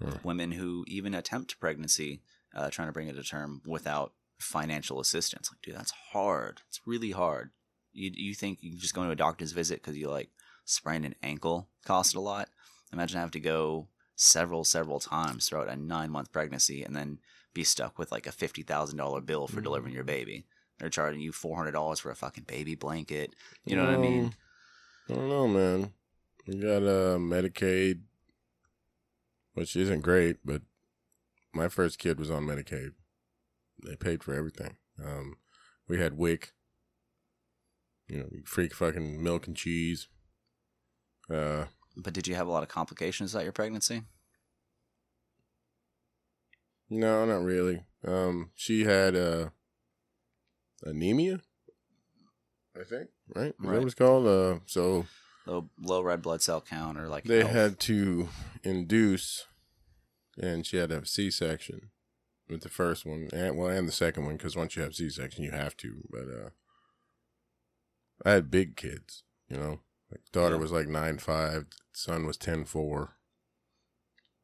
Hmm.
women who even attempt pregnancy, uh, trying to bring it to term without financial assistance, like, dude, that's hard. It's really hard. You you think you just going to a doctor's visit because you like sprained an ankle cost a lot? Imagine having to go several several times throughout a nine month pregnancy and then be stuck with like a fifty thousand dollar bill for delivering your baby. They're charging you four hundred dollars for a fucking baby blanket. You know what I mean?
Um, I don't know, man. We got uh, Medicaid, which isn't great, but my first kid was on Medicaid. They paid for everything. Um, we had WIC, you know, freak fucking milk and cheese. Uh,
But did you have a lot of complications at your pregnancy?
no, not really. Um, she had uh, anemia, I think, right? Is that
Right.
what it's called? Uh, so
Low low red blood cell count or like
they
health?
had to induce, and she had to have C section with the first one, and well, and the second one, because once you have C section, you have to. But uh, I had big kids, you know. Like daughter
Yeah.
was like nine five, son was ten four.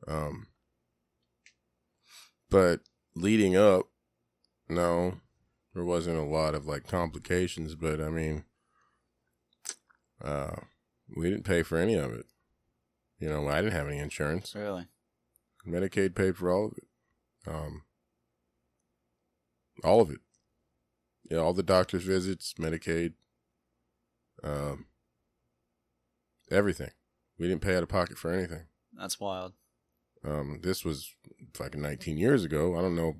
Um, but leading up, no, there wasn't a lot of like complications. But I mean, uh, we didn't pay for any of it. You know, I didn't have any insurance.
really.
Medicaid paid for all of it. Um, all of it. Yeah, all the doctor's visits, Medicaid, um, everything. We didn't pay out of pocket for anything.
That's wild.
Um, this was fucking 19 years ago. I don't know.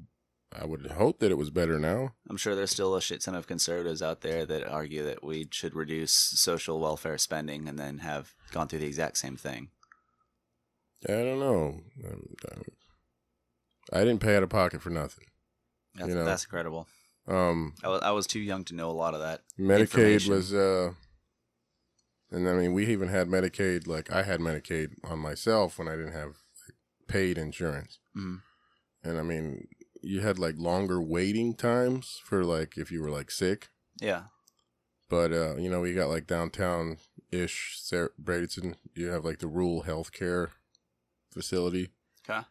I would hope that it was better now.
I'm sure there's still a shit ton of conservatives out there that argue that we should reduce social welfare spending and then have gone through the exact same thing.
I don't know. I didn't pay out of pocket for nothing.
That's,
You know.
that's incredible.
Um,
I was, I was too young to know a lot of that.
Medicaid was uh and I mean we even had Medicaid like I had Medicaid on myself when I didn't have paid insurance.
Mhm.
And I mean you had like longer waiting times for like if you were like sick.
Yeah.
But uh you know, we got like downtown ish Bradenton, you have like the rural healthcare facility.
Okay.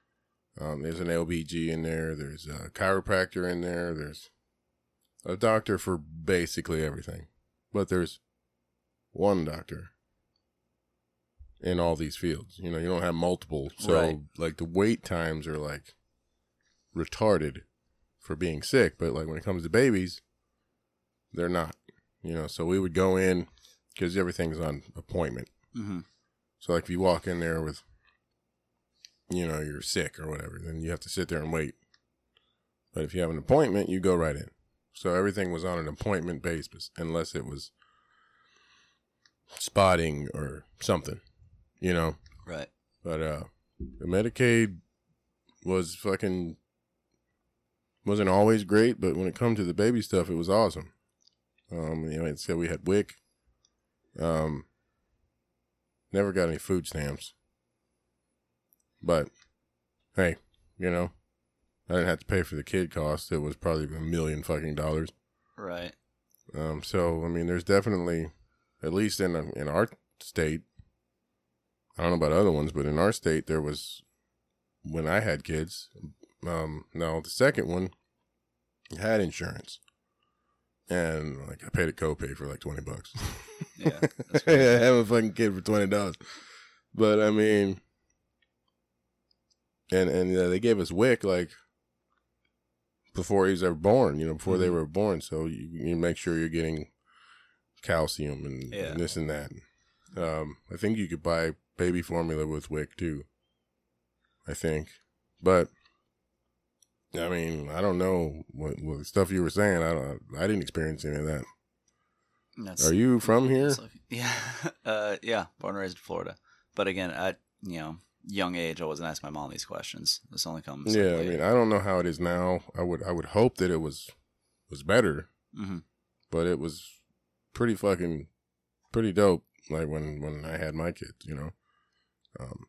Um, there's an LBG in there. There's a chiropractor in there. There's a doctor for basically everything. But there's one doctor in all these fields. You know, you don't have multiple. So,
Right.
like, the wait times are like retarded for being sick. But, like, when it comes to babies, they're not. You know, so we would go in because everything's on appointment.
hmm
So like if you walk in there with, you know, you're sick or whatever, then you have to sit there and wait. But if you have an appointment, you go right in. So everything was on an appointment basis, unless it was spotting or something, you know.
Right.
But uh, the Medicaid was fucking wasn't always great, but when it come to the baby stuff, it was awesome. Um, you know, it said we had WIC. Um, never got any food stamps, but hey, you know, I didn't have to pay for the kid cost. It was probably a million fucking dollars.
Right.
Um, so I mean, there's definitely, at least in in our state, I don't know about other ones, but in our state there was, when I had kids, um, no, the second one had insurance, and like I paid a copay for like twenty bucks.
Yeah.
I have a fucking kid for twenty dollars, but I mean, and and uh, they gave us WIC like before he was ever born, you know, before they
Mhm.
were born. So you, you make sure you're getting calcium and,
Yeah.
and this and that. Um, I think you could buy baby formula with WIC too. I think, but I mean, I don't know what, what stuff you were saying. I don't. I didn't experience any of that.
That's,
Are you from here?
yeah. Uh, yeah. Born and raised in Florida. But again, at, you know, young age, I wasn't asking my mom these questions. This only comes.
Yeah, I mean, I don't know how it is now. I would I would hope that it was was better,
hmm
but it was pretty fucking pretty dope. Like when when I had my kids, you know. Um,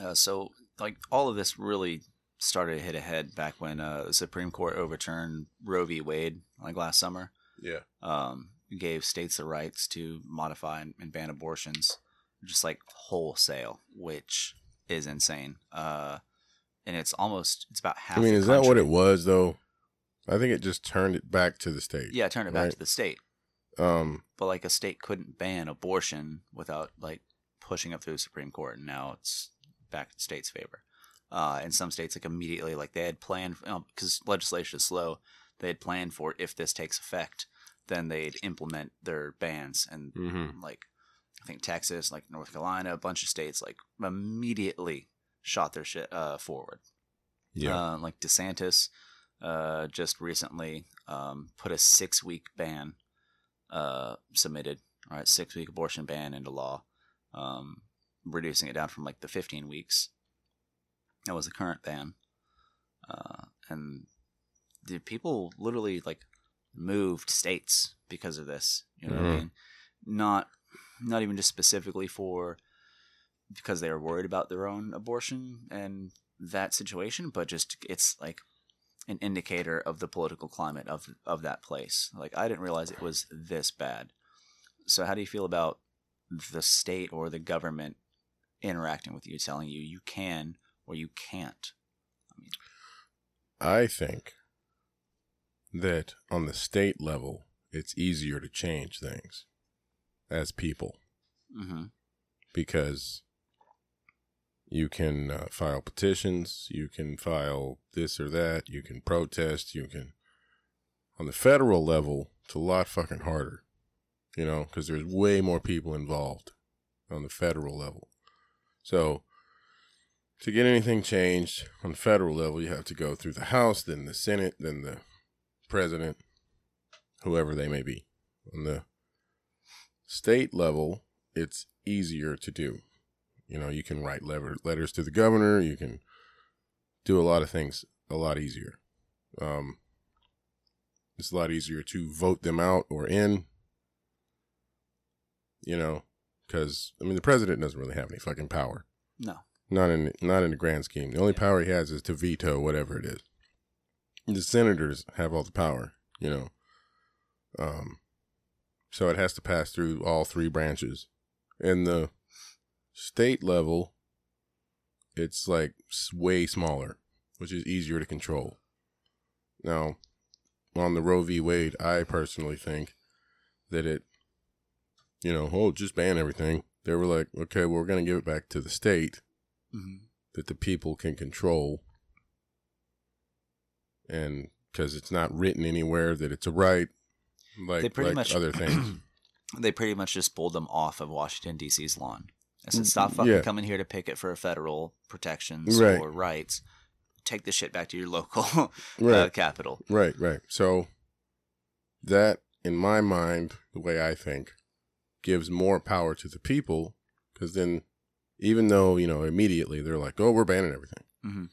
Uh, so, like, all of this really started to hit ahead back when uh, the Supreme Court overturned Roe v. Wade, like last summer.
yeah,
Um, gave states the rights to modify and, and ban abortions, just like wholesale, which is insane. Uh, and it's almost it's about half.
I mean, is that what it was though? I think it just turned it back to the state.
Yeah, turned it back to the state.
Um,
But like a state couldn't ban abortion without like pushing up through the Supreme Court, and now it's back in the state's favor. Uh, in some states, like immediately, like they had planned because legislation is slow. They had planned for if this takes effect, then they'd implement their bans, and
mhm.
like I think Texas, like North Carolina, a bunch of states, like immediately shot their shit uh, forward.
yeah,
Uh, like DeSantis uh, just recently um, put a six week ban uh, submitted, all right, six week abortion ban into law, um, reducing it down from like the 15 weeks. That was the current ban. Uh, and the people literally like moved states because of this. You know what I
Mhm.
mean? Not, not even just specifically for because they were worried about their own abortion and that situation, but just it's like an indicator of the political climate of of that place. Like I didn't realize it was this bad. So how do you feel about the state or the government interacting with you, telling you you can or you can't?
I mean, I think that on the state level, it's easier to change things as people
Mm-hmm.
because you can uh, file petitions, you can file this or that, you can protest, you can. On the federal level, it's a lot fucking harder, you know, because there's way more people involved on the federal level. So, to get anything changed on federal level, you have to go through the House, then the Senate, then the president, whoever they may be. On the state level, it's easier to do. You know, you can write letter, letters to the governor. You can do a lot of things a lot easier. Um, it's a lot easier to vote them out or in. You know, because I mean, the president doesn't really have any fucking power.
No.
Not in not in the grand scheme. The only power he has is to veto whatever it is. The senators have all the power. You know. Um. So it has to pass through all three branches. In the state level, it's like way smaller, which is easier to control. Now, on the Roe v. Wade, I personally think that it, you know, oh, just ban everything. They were like, okay, well, we're going to give it back to the state
Mm-hmm.
that the people can control. And because it's not written anywhere that it's a right, like,
They pretty
like
much-
other things.
They pretty much just pulled them off of Washington D.C.'s lawn. I said,
Mm,
"Stop fucking
yeah.
coming here to picket for a federal protections
Right.
or rights. Take the shit back to your local uh, capital."
Right, right. So that, in my mind, the way I think, gives more power to the people because then, even though you know immediately they're like, "Oh, we're banning everything,"
hmm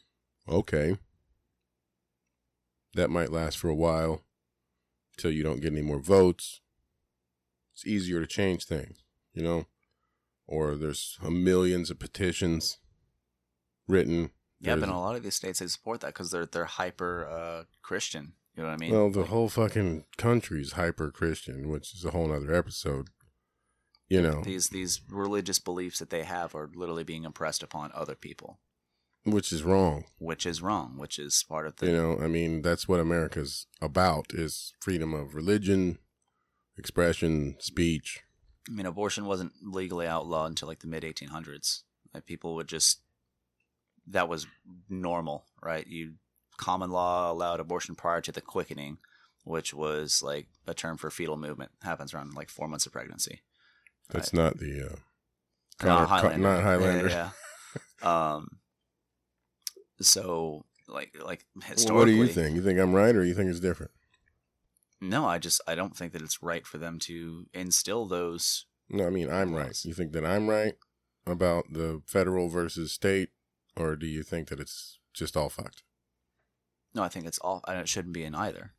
okay, that might last for a while till you don't get any more votes. It's easier to change things, you know, or there's a millions of petitions written.
Yeah, but in a lot of these states they support that because they're they're hyper uh, Christian. You know what I mean?
well, the
Like,
whole fucking country's hyper Christian, which is a whole other episode. You know,
these these religious beliefs that they have are literally being impressed upon other people,
which is wrong.
which is wrong. Which is part of the
You know, I mean, that's what America's about is freedom of religion, expression, speech.
I mean, abortion wasn't legally outlawed until like the mid 1800s. Like people would just that was normal, right? You common law allowed abortion prior to the quickening, which was like a term for fetal movement. Happens around like four months of pregnancy.
That's not the uh,
Not Highlander.
Not Highlander.
Yeah. yeah. um. So like like historically,
Well, what do you think? You think I'm right, or you think it's different?
No, I just I don't think that it's right for them to instill those.
No, I mean I'm right.
Yes.
You think that I'm right about the federal versus state, or do you think that it's just all fucked?
No, I think it's all. and It shouldn't be in either.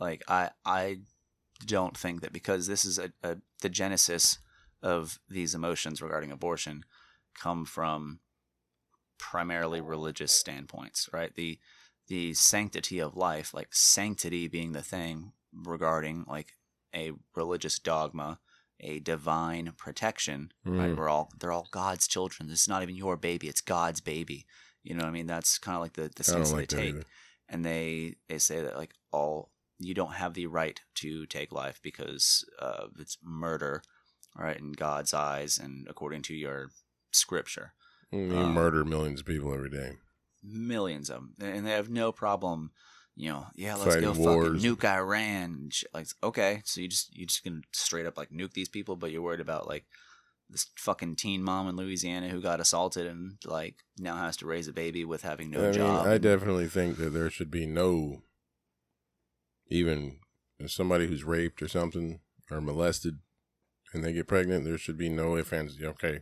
Like I I don't think that because this is a, a the genesis of these emotions regarding abortion come from primarily religious standpoints, right? The the sanctity of life, like sanctity being the thing regarding like a religious dogma, a divine protection. Right?
Mm.
We're all they're all God's children. This is not even your baby; it's God's baby. You know what I mean? That's kind of like the the stance
like
they take,
either.
and they they say that like all you don't have the right to take life because uh, it's murder, right? In God's eyes and according to your scripture
You
Um,
murder millions of people every day.
millions of them, and they have no problem. You know, yeah, let's
Fighting
go fucking
wars.
nuke Iran. Like, okay, so you just you just gonna straight up like nuke these people, but you're worried about like this fucking teen mom in Louisiana who got assaulted and like now has to raise a baby with having no
I mean,
job.
I definitely think that there should be no, even somebody who's raped or something or molested, and they get pregnant, there should be no ifs ands. Okay,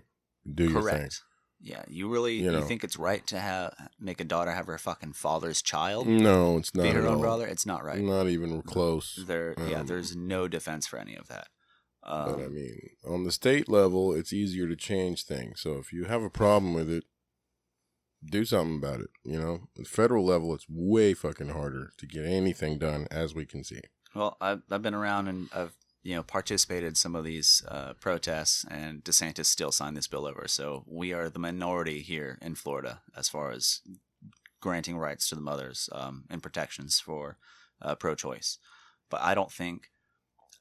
do your thing.
Correct. Yeah, you really
You
you,
know.
think it's right to have make a daughter have her fucking father's child
No, it's not
be her
at
own brother? It's not right.
Not even close.
There, yeah,
Um,
there's no defense for any of that. Um,
But I mean, on the state level, it's easier to change things. So if you have a problem with it, do something about it. You know, the federal level, it's way fucking harder to get anything done, as we can see.
Well, I've, I've been around and I've you know participated in some of these uh, protests, and DeSantis still signed this bill over. So we are the minority here in Florida as far as granting rights to the mothers um, and protections for uh, pro-choice. But I don't think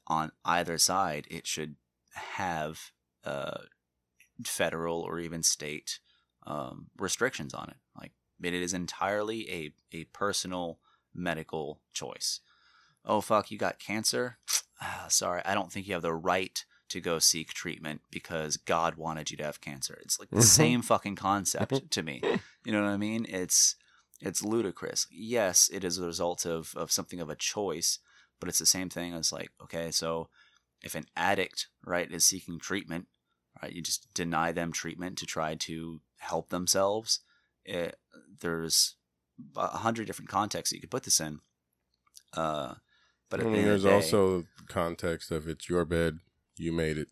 on either side it should have uh, federal or even state um, restrictions on it. Like it is entirely a a personal medical choice oh fuck you got cancer Ah, sorry i don't think you have the right to go seek treatment because god wanted you to have cancer. It's like the
Mhm.
same fucking concept to me. You know what i mean? It's it's ludicrous. Yes it is a result of of something of a choice but it's the same thing as like okay so if an addict right is seeking treatment right you just deny them treatment to try to help themselves it, there's a hundred different contexts that you could put this in. Uh but
I
the
mean,
of
there's
the day,
also context of it's your bed, you made it.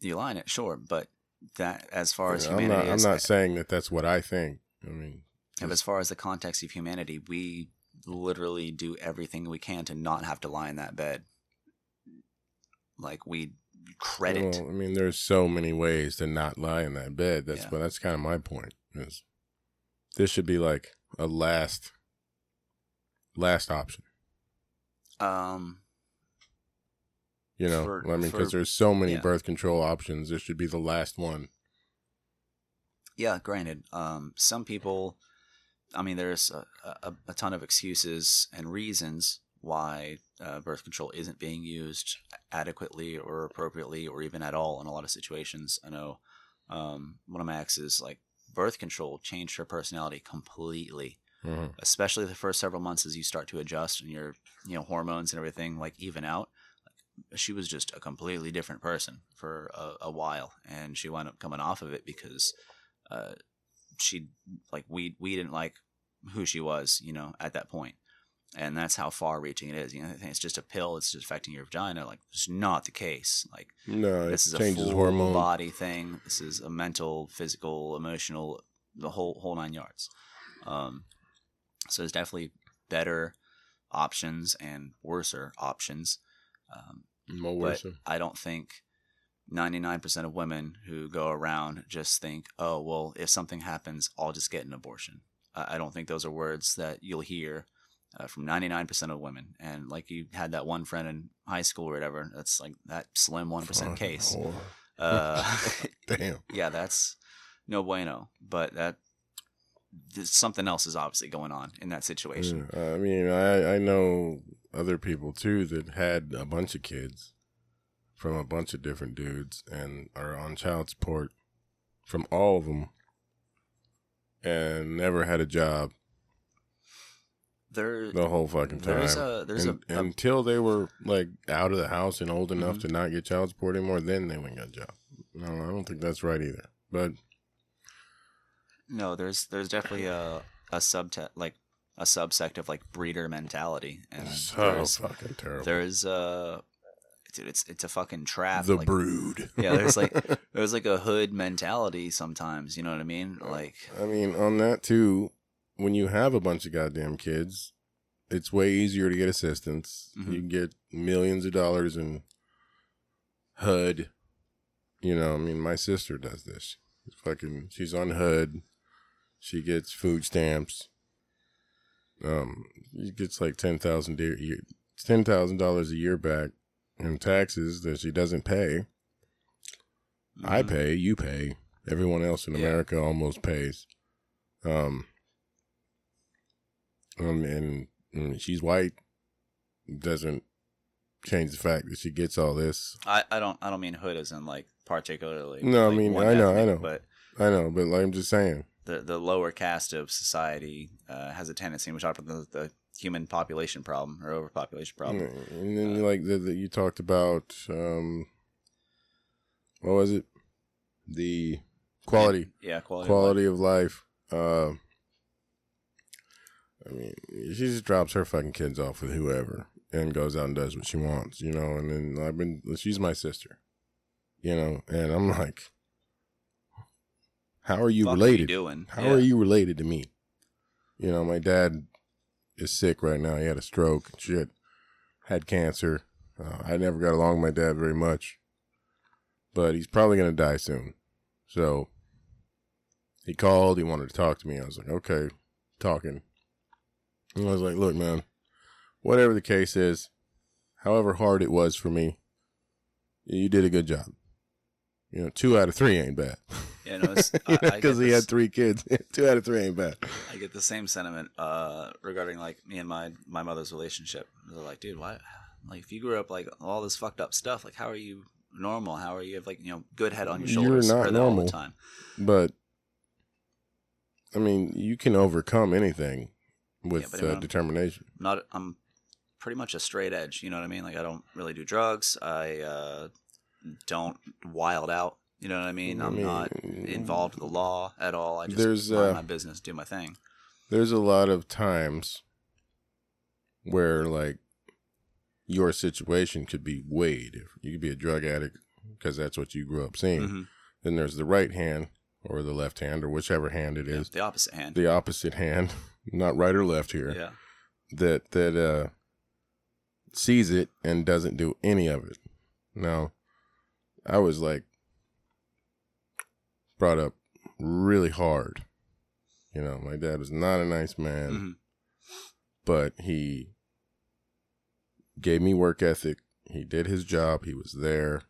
you line it, sure, but that as far as
I'm
humanity
not. I'm
is,
not saying that that's what I think. I mean,
and as far as the context of humanity, we literally do everything we can to not have to lie in that bed. Like we credit.
Well, I mean, there's so many ways to not lie in that bed. That's
Yeah.
but that's kind of my point. Is this should be like a last, last option.
Um,
You know,
For-
I mean, because there's so many
yeah.
birth control options. This should be the last one.
yeah, granted, um, some people, I mean, there's a, a, a ton of excuses and reasons why uh, birth control isn't being used adequately or appropriately or even at all in a lot of situations. I know um, one of my exes, like, birth control changed her personality completely.
Mhm.
especially the first several months as you start to adjust and your you know hormones and everything like even out she was just a completely different person for a, a while and she wound up coming off of it because uh she like we we didn't like who she was you know at that point and that's how far reaching it is you know it's just a pill it's just affecting your vagina like it's not the case like
No,
this
it
is a
changes
full
hormone.
body thing. This is a mental, physical, emotional, the whole whole nine yards. Um, so there's definitely better options and worser options. Um,
More worse.
I don't think 99% of women who go around just think, oh, well, if something happens, I'll just get an abortion. I I don't think those are words that you'll hear uh, from 99% of women. And like you had that one friend in high school or whatever, that's like that slim 1%
Fucking
case. Uh,
Damn.
yeah, that's no bueno. But that something else is obviously going on in that situation.
Yeah, I mean, I I know other people too that had a bunch of kids from a bunch of different dudes and are on child support from all of them and never had a job
There,
the whole fucking time.
there's a there's
And-
a, a
until they were like out of the house and old enough
Mhm.
to not get child support anymore, then they went and got a job. No, I don't think that's right either. But
No, there's there's definitely a a subte like a subsect of like breeder mentality, and
so
there's
fucking terrible.
there's uh dude, it's it's a fucking trap.
the
like,
brood.
Yeah, there's like there's like a hood mentality sometimes. You know what I mean? Like
I mean, on that too, when you have a bunch of goddamn kids, it's way easier to get assistance.
Mhm.
You can get millions of dollars in HUD. You know, I mean, my sister does this. Fucking, she's on HUD. She gets food stamps. Um, she gets like ten thousand a year, ten thousand dollars a year back in taxes that she doesn't pay. I
Mhm.
pay, you pay. Everyone else in
Yeah.
America almost pays. Um, um and, and she's white. Doesn't change the fact that she gets all this.
I, I don't I don't mean hood as in like particularly.
No, I mean, I know, I know.
But
I know, but like I'm just saying.
The the lower caste of society uh, has a tendency, and we talked about the, the human population problem or overpopulation problem.
And then like the, the, you talked about um, what was it? The quality.
Yeah, quality.
quality of life. Uh, I mean, she just drops her fucking kids off with whoever and goes out and does what she wants, you know. And then I've been, she's my sister, you know, and I'm like, how are you
Fuck are you
related?
doing?
How
Yeah.
are you related to me? You know, my dad is sick right now. He had a stroke, and shit, had cancer. Uh, I never got along with my dad very much, but he's probably gonna die soon. So he called. He wanted to talk to me. I was like, okay, talking. And I was like, look, man, whatever the case is, however hard it was for me, you did a good job. You know, two out of three ain't bad.
Yeah, no, it's- I- I get
because he had three kids. two out of three ain't bad.
I get the same sentiment uh, regarding like me and my my mother's relationship. They're like, dude, why? Like, if you grew up like all this fucked up stuff, like, how are you normal? How are you have like you know good head on your shoulders?
You're
not that all
normal.
the time.
But I mean, you can overcome anything with
but
uh,
I'm-
determination.
Not I'm pretty much a straight edge. You know what I mean? Like, I don't really do drugs. I uh, don't wild out. You know what I mean?
I
I'm not involved with the law at all. I just
there's,
mind
uh,
my business, do my thing.
There's a lot of times where like your situation could be weighed. You could be a drug addict because that's what you grew up seeing.
Mhm.
Then there's the right hand or the left hand or whichever hand it
Yeah,
is.
the opposite hand.
The opposite hand, not right or left here.
yeah.
that that uh sees it and doesn't do any of it. Now, I was like brought up really hard. You know, my dad was not a nice man,
Mhm.
but he gave me work ethic. He did his job. He was there.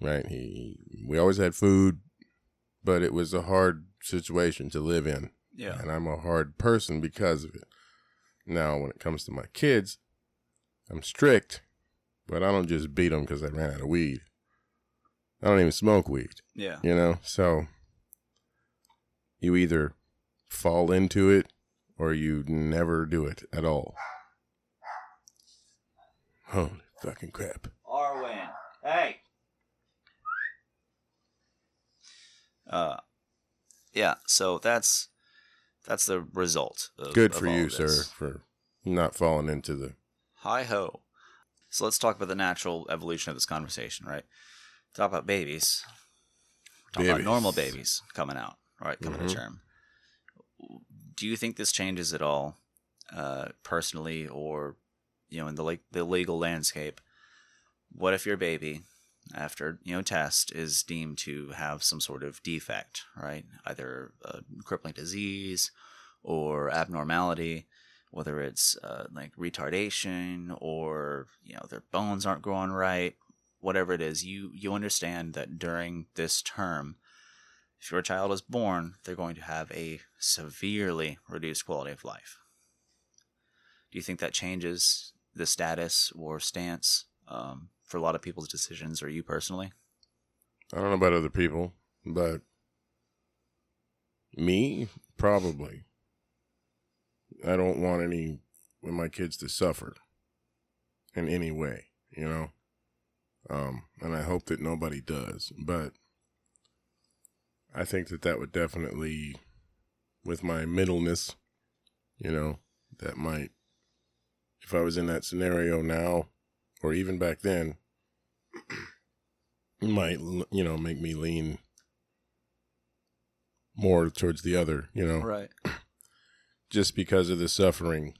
Right? He we always had food, but it was a hard situation to live in
Yeah.
and I'm a hard person because of it. Now, when it comes to my kids, I'm strict, but I don't just beat them because I ran out of weed. I don't even smoke weed,
Yeah.
you know? So you either fall into it or you never do it at all. Holy fucking crap.
Arwen. Hey. Uh, yeah. So that's that's the result. Of,
Good
of
for
all
you,
of
sir, for not falling into the.
Hi ho. So let's talk about the natural evolution of this conversation, right? Talk about babies. Talk about normal babies coming out, right? Coming
Mhm.
to term. Do you think this changes at all, uh, personally, or you know, in the like the legal landscape? What if your baby, after you know test, is deemed to have some sort of defect, right? Either a crippling disease or abnormality whether it's uh, like retardation or you know their bones aren't growing right whatever it is you you understand that during this term if your child is born they're going to have a severely reduced quality of life do you think that changes the status or stance um, for a lot of people's decisions or you personally
I don't know about other people, but me, probably. I don't want any of my kids to suffer in any way, you know? Um, and I hope that nobody does, but I think that that would definitely, with my middleness, you know, that might, if I was in that scenario now, or even back then, might you know make me lean more towards the other you know
right
just because of the suffering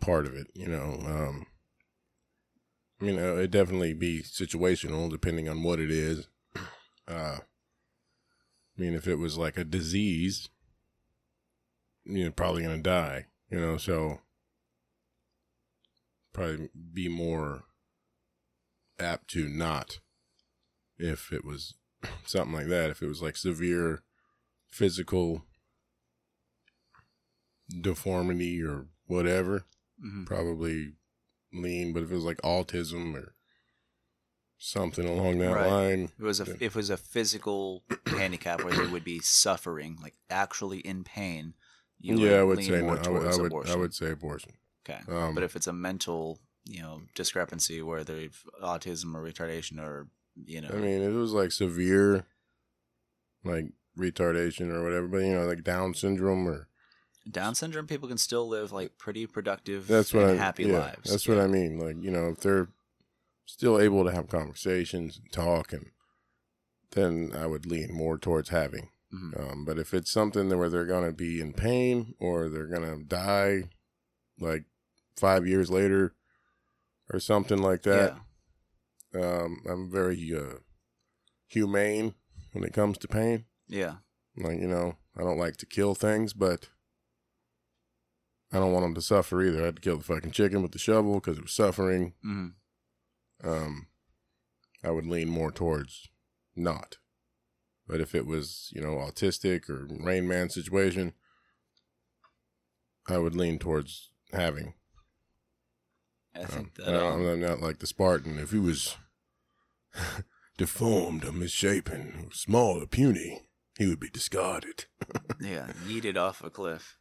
part of it, you know. Um, I mean, uh, it definitely be situational depending on what it is. Uh, I mean, if it was like a disease, you're probably gonna die, you know. So probably be more apt to not if it was something like that. If it was like severe physical deformity or whatever,
hmm
probably lean. But if it was like autism or something along that
Right.
line,
it was a if it was a physical handicap where they would be suffering, like actually in pain. You
yeah, I
would
say
more
no. I would, I would. I would say abortion.
Okay,
um,
but if it's a mental, you know, discrepancy where they've autism or retardation or you know,
I mean, it was like severe, like retardation or whatever, but you know, like Down syndrome or
Down syndrome people can still live like pretty productive,
that's what
and
I
happy
yeah,
lives.
That's what I mean. Like you know, if they're still able to have conversations and talk, and then I would lean more towards having.
Mhm.
Um, but if it's something where they're gonna be in pain or they're gonna die, like five years later, or something like that, um, I'm very uh, humane when it comes to pain.
Yeah,
Like, you know, I don't like to kill things, but I don't want them to suffer either. I had to kill the fucking chicken with the shovel because it was suffering.
yeah. hmm
Um, I would lean more towards not. But if it was, you know, autistic or Rain Man situation, I would lean towards having.
I think
um,
that. Um,
I'm not like the Spartan. If he was deformed or misshapen, or small or puny, he would be discarded.
yeah, yeeted off a cliff.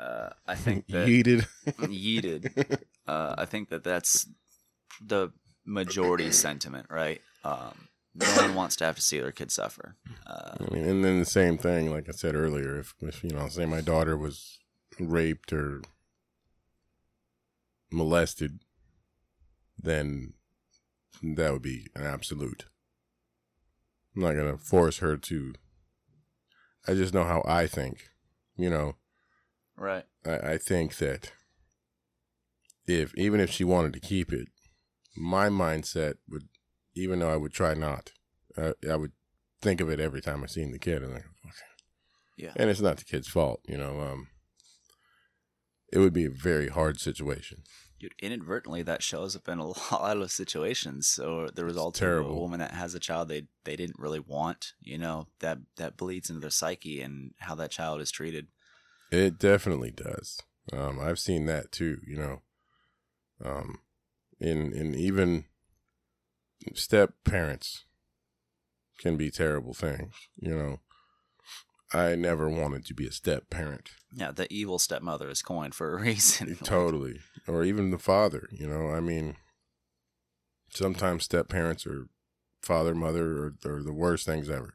Uh, I think that
Yeeted.
yeeted. Uh, I think that that's the majority sentiment, right? Um, no one wants to have to see their kid suffer. Uh,
I mean, and then the same thing, like I said earlier, if, if you know, say my daughter was raped or molested, then that would be an absolute. I'm not gonna force her to. I just know how I think. You know,
right.
I, I think that if even if she wanted to keep it, my mindset would, even though I would try not, uh, I would think of it every time I seen the kid, and like, okay.
Yeah.
and it's not the kid's fault, you know. Um, it would be a very hard situation.
Dude, inadvertently, that shows up in a lot of situations. So the result of
terrible.
a woman that has a child they they didn't really want, you know, that that bleeds into their psyche and how that child is treated.
It definitely does. Um, I've seen that too. You know, um, in in even step parents can be terrible things. You know, I never wanted to be a step parent.
Yeah, the evil stepmother is coined for a reason.
totally, or even the father. You know, I mean, sometimes step parents or father, mother, or, or the worst things ever.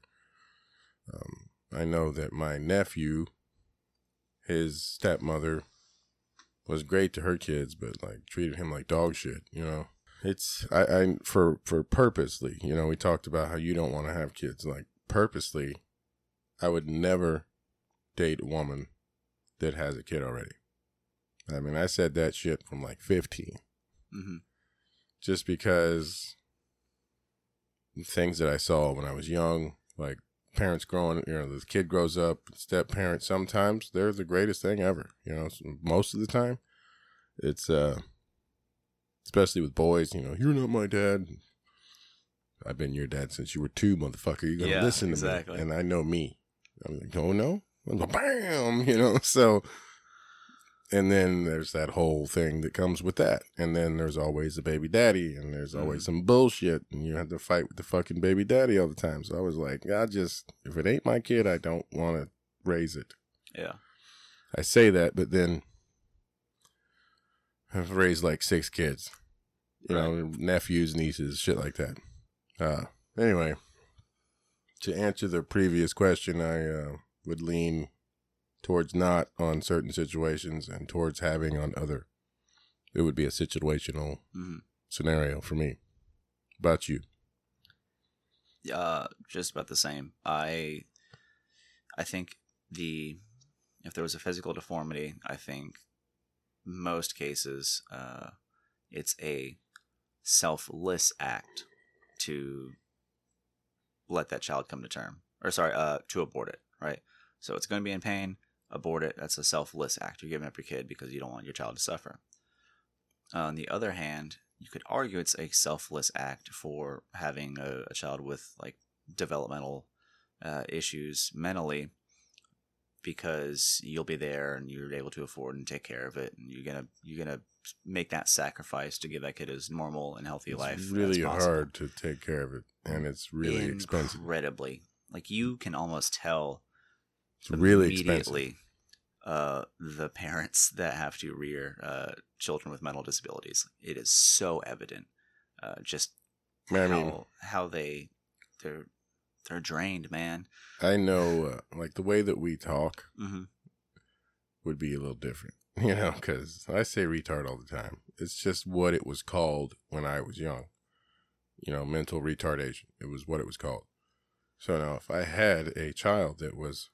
Um, I know that my nephew, his stepmother, was great to her kids, but like treated him like dog shit. You know, it's I, I for for purposely. You know, we talked about how you don't want to have kids. Like purposely, I would never date a woman that has a kid already. I mean, I said that shit from like 15
hmm
just because things that I saw when I was young, like parents growing, you know, the kid grows up, step parents, sometimes they're the greatest thing ever, you know, most of the time it's, uh, especially with boys, you know, you're not my dad. I've been your dad since you were two, motherfucker. You're going to
Yeah,
listen to
exactly.
me. And I know me. I'm like, oh no? I'm like, bam, you know, so, and then there's that whole thing that comes with that. And then there's always the baby daddy, and there's always
Mhm.
some bullshit, and you have to fight with the fucking baby daddy all the time. So I was like, I just, if it ain't my kid, I don't want to raise it.
Yeah.
I say that, but then I've raised like six kids, you know, nephews, nieces, shit like that. Uh, anyway, to answer the previous question, I uh, would lean towards not on certain situations and towards having on other. It would be a situational
hmm
scenario for me. About you?
uh, just about the same. I I think the if there was a physical deformity, I think most cases uh, it's a selfless act to let that child come to term, or sorry, uh, to abort it. Right. So it's going to be in pain. Abort it. That's a selfless act. You're giving up your kid because you don't want your child to suffer. on the other hand, you could argue it's a selfless act for having a, a child with like developmental uh, issues mentally because you'll be there and you're able to afford and take care of it and you're gonna you're gonna make that sacrifice to give that kid as normal and healthy
It's
life
really hard to take care of it, and it's really expensive.
incredibly like you can almost tell
It's really expensive.
immediately uh, the parents that have to rear uh, children with mental disabilities. It is so evident, uh, just
I
how
mean,
how they they're they're drained, man.
I know, uh, like the way that we talk
hmm
would be a little different, you know, because I say retard all the time. It's just what it was called when I was young. You know, mental retardation. It was what it was called. So now, if I had a child that was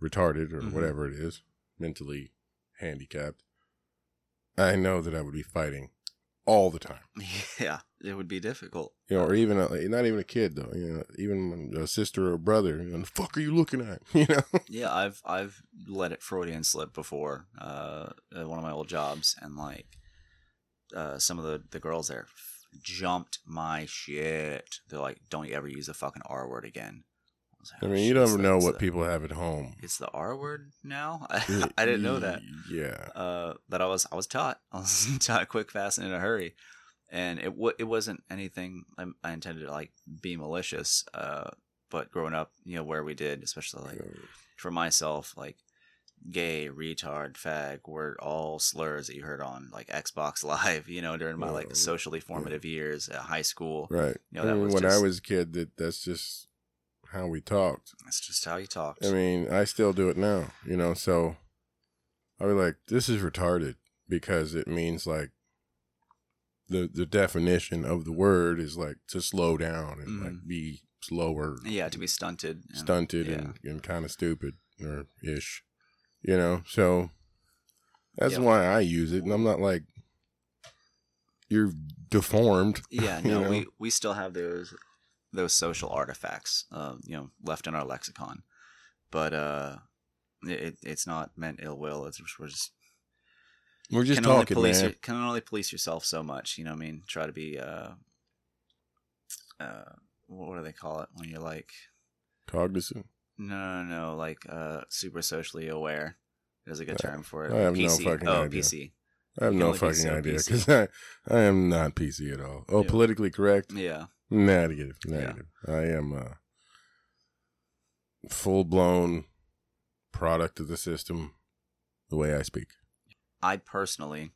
retarded or
Mhm.
whatever it is, mentally handicapped, I know that I would be fighting all the time.
Yeah, it would be difficult.
You know, or even a, not even a kid though. You know, even a sister or a brother. You know, the fuck are you looking at? You know.
Yeah, I've I've let it Freudian slip before. Uh, at one of my old jobs, and like, uh, some of the the girls there jumped my shit. They're like, "Don't you ever use the fucking R word again." I, like,
I
"Oh,
mean, you don't know what
the-
people have at home.
It's the R word now. I didn't know that.
Yeah.
Uh, but I was I was taught. I was taught quick, fast, and in a hurry. And it w- it wasn't anything I, I intended to like be malicious. Uh, but growing up, you know, where we did, especially like for myself, like gay, retard, fag were all slurs that you heard on like Xbox Live, you know, during my
Yeah,
like socially formative years at high school.
Right.
You know,
I
that
mean,
was
when I was a kid, that that's just how we talked.
That's just how you talked.
I mean, I still do it now. You know, so I'll be like, "This is retarded," because it means like the the definition of the word is like to slow down and like
Mhm.
be slower,
yeah, to be stunted. and-
stunted,
yeah.
and, and kind of stupid or ish. You know, so that's
Yep.
why I use it, and I'm not like you're deformed.
Yeah,
you
no,
know?
we we still have those those social artifacts, uh, you know, left in our lexicon, but uh, it, it's not meant ill will. It's we're just
We're just
can only
talking,
police
man.
can only police yourself so much. You know, what I mean, try to be uh, uh, what do they call it when you're like
Cognizant.
no no no like uh super socially aware. There's a good term for it.
I have no
PC.
fucking
oh,
idea.
PC.
I have no fucking idea because I, I am not PC at all. Oh,
Yeah.
politically correct?
Yeah.
Negative, negative. I am a full blown product of the system. The way I speak.
I personally,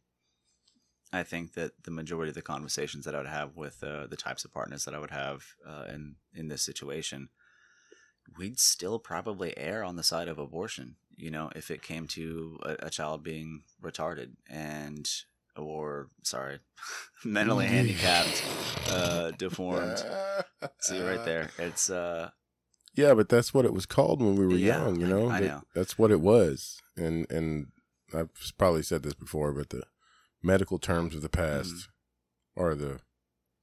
I think that the majority of the conversations that I would have with uh, the types of partners that I would have uh, in in this situation, we'd still probably err on the side of abortion. You know, if it came to a, a child being retarded and or sorry, mentally handicapped, uh, deformed. See right there, it's uh,
Yeah, but that's what it was called when we were
Yeah,
young. You
I-
know,
I
That-
know.
that's what it was. And and I've probably said this before, but the medical terms of the past
Mm-hmm.
are the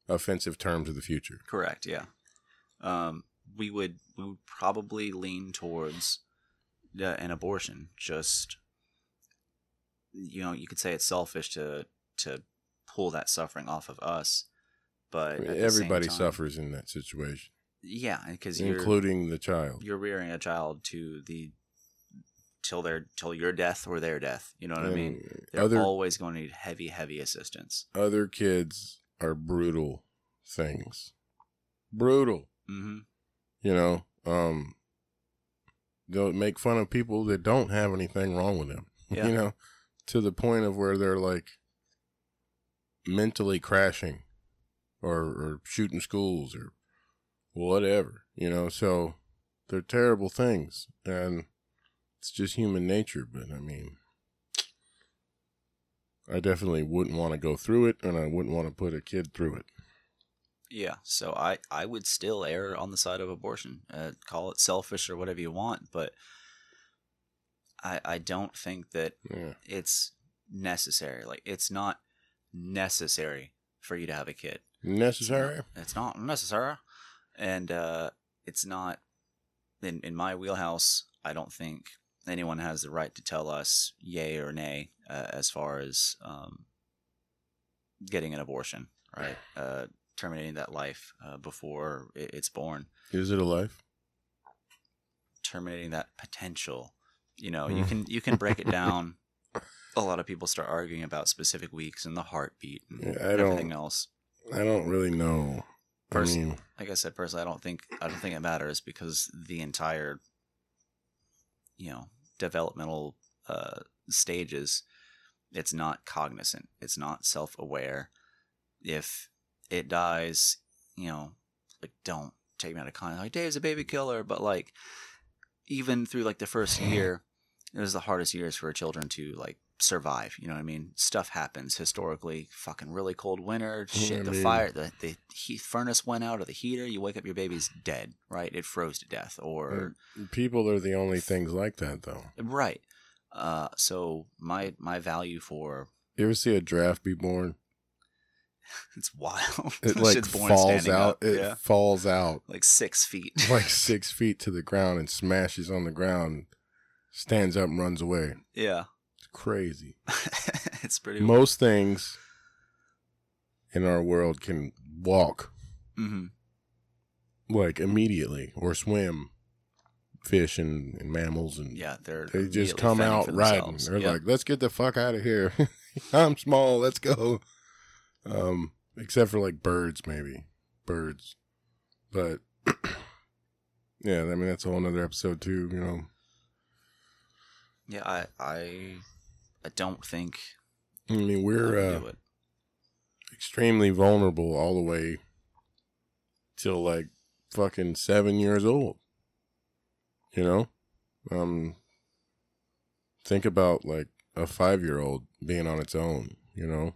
offensive terms of the future.
Correct. Yeah. Um, we would we would probably lean towards uh, an abortion. Just you know, you could say it's selfish to to pull that suffering off of us, but
I mean,
at the same
everybody
time-
suffers in that situation,
Yeah, because you're
including the child.
you're rearing a child to the till their till your death or their death. You know what I mean? They're
other
always going to need heavy, heavy assistance.
other kids are brutal things. Brutal.
hmm
You know, um they'll make fun of people that don't have anything wrong with them.
Yeah.
You know, to the point of where they're like mentally crashing or or shooting schools or whatever, you know. So they're terrible things and it's just human nature, but I mean I definitely wouldn't want to go through it and I wouldn't want to put a kid through it.
Yeah, so I I would still err on the side of abortion. Uh, call it selfish or whatever you want, but I I don't think that
Yeah.
it's necessary. Like it's not necessary for you to have a kid.
Necessary?
It's not necessary, and uh, it's not in in my wheelhouse. I don't think anyone has the right to tell us yay or nay uh, as far as um, getting an abortion, right? Uh, terminating that life uh, before it, it's born,
Is it a life?
terminating that potential. You know, you
Mm.
can you can break it down. A lot of people start arguing about specific weeks and the heartbeat and
Yeah, I don't-
everything else.
I don't really know. I mean,
like I said, personally, I don't think I don't think it matters because the entire, you know, developmental uh, stages, it's not cognizant, it's not self-aware. If it dies, you know, like don't take me out of context. Like Dave's a baby killer, but like even through like the first year, it was the hardest years for children to like survive. You know what I mean? Stuff happens historically. Fucking really cold winter. Shit,
I
the
mean-
fire, the the heat furnace went out or the heater. You wake up, your baby's dead. Right? It froze to death. Or
people are the only things like that, though.
right. Uh, so my my value for
You ever see a draft be born?
it's wild.
It like falls out.
up.
It
yeah,
falls out
like six feet.
like six feet to the ground and smashes on the ground, stands up and runs away.
yeah,
It's crazy.
it's pretty.
Most things in our world can walk
hmm
like immediately or swim. Fish and, and mammals and
Yeah, they're
they just come out riding. They're
Yeah.
like, "Let's get the fuck out of here. I'm small. Let's go." Um, except for like birds, maybe birds, but yeah, I mean that's a whole nother episode too. You know,
yeah, I I I don't think
I mean we're uh, extremely vulnerable all the way till like fucking seven years old. You know, um, think about like a five year old being on its own. You know,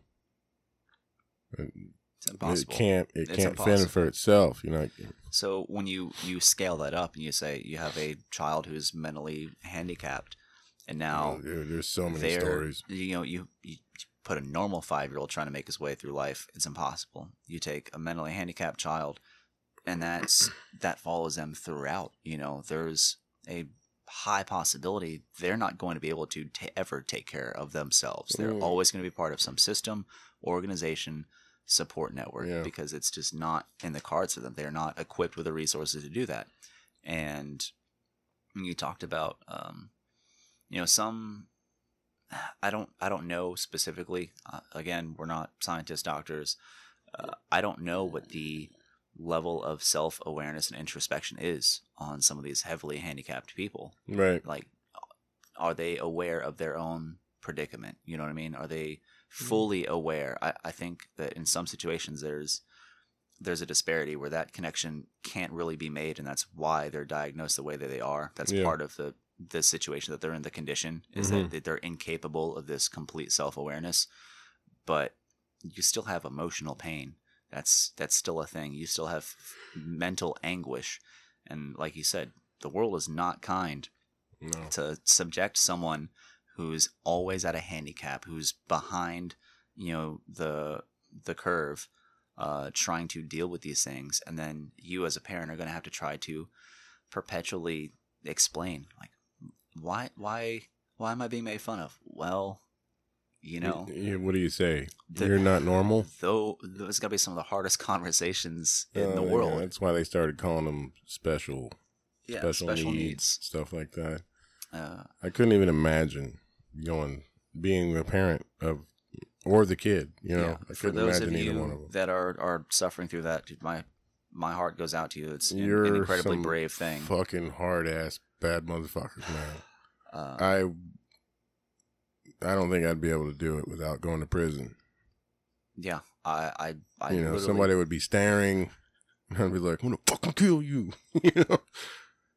It's impossible.
It can't. It
It's
can't fend for itself. You know.
So when you you scale that up and you say you have a child who's mentally handicapped, and now
Dude, there's so many stories.
you know you, you put a normal five year old trying to make his way through life, it's impossible. You take a mentally handicapped child, and that's that follows them throughout. You know, there's a high possibility they're not going to be able to ta ever take care of themselves. They're
Mm.
always going to be part of some system, organization, support network
Yeah.
because it's just not in the cards for them. They're not equipped with the resources to do that. And you talked about, um, you know, some. I don't. I don't know specifically. Uh, again, we're not scientists, doctors. Uh, I don't know what the level of self awareness and introspection is on some of these heavily handicapped people
Right.
like are they aware of their own predicament you know what i mean are they fully aware I, I think that in some situations there's there's a disparity where that connection can't really be made and that's why they're diagnosed the way that they are that's
Yeah.
part of the the situation that they're in the condition is
Mhm.
that, that they're incapable of this complete self-awareness but you still have emotional pain that's that's still a thing you still have mental anguish and like you said the world is not kind
No.
to subject someone who's always at a handicap, who's behind, you know, the the curve, uh, trying to deal with these things, and then you as a parent are going to have to try to perpetually explain, like, why, why, why am I being made fun of? Well, you know,
What do you say?
The-
You're not normal.
though those got to be some of the hardest conversations in
Uh,
the
yeah,
world.
that's why they started calling them special,
Yeah,
special,
special
needs,
needs.
stuff like that.
Uh,
I couldn't even imagine going being a parent of or the kid. You know, I
for those of
imagine either one of
you
them.
that are are suffering through that, my my heart goes out to you. It's You're an incredibly brave thing.
Fucking hard ass bad motherfuckers, man.
Uh,
I I don't think I'd be able to do it without going to prison.
yeah, I I, I
you know, somebody would be staring, and I'd be like, "I'm gonna fucking kill you." you know,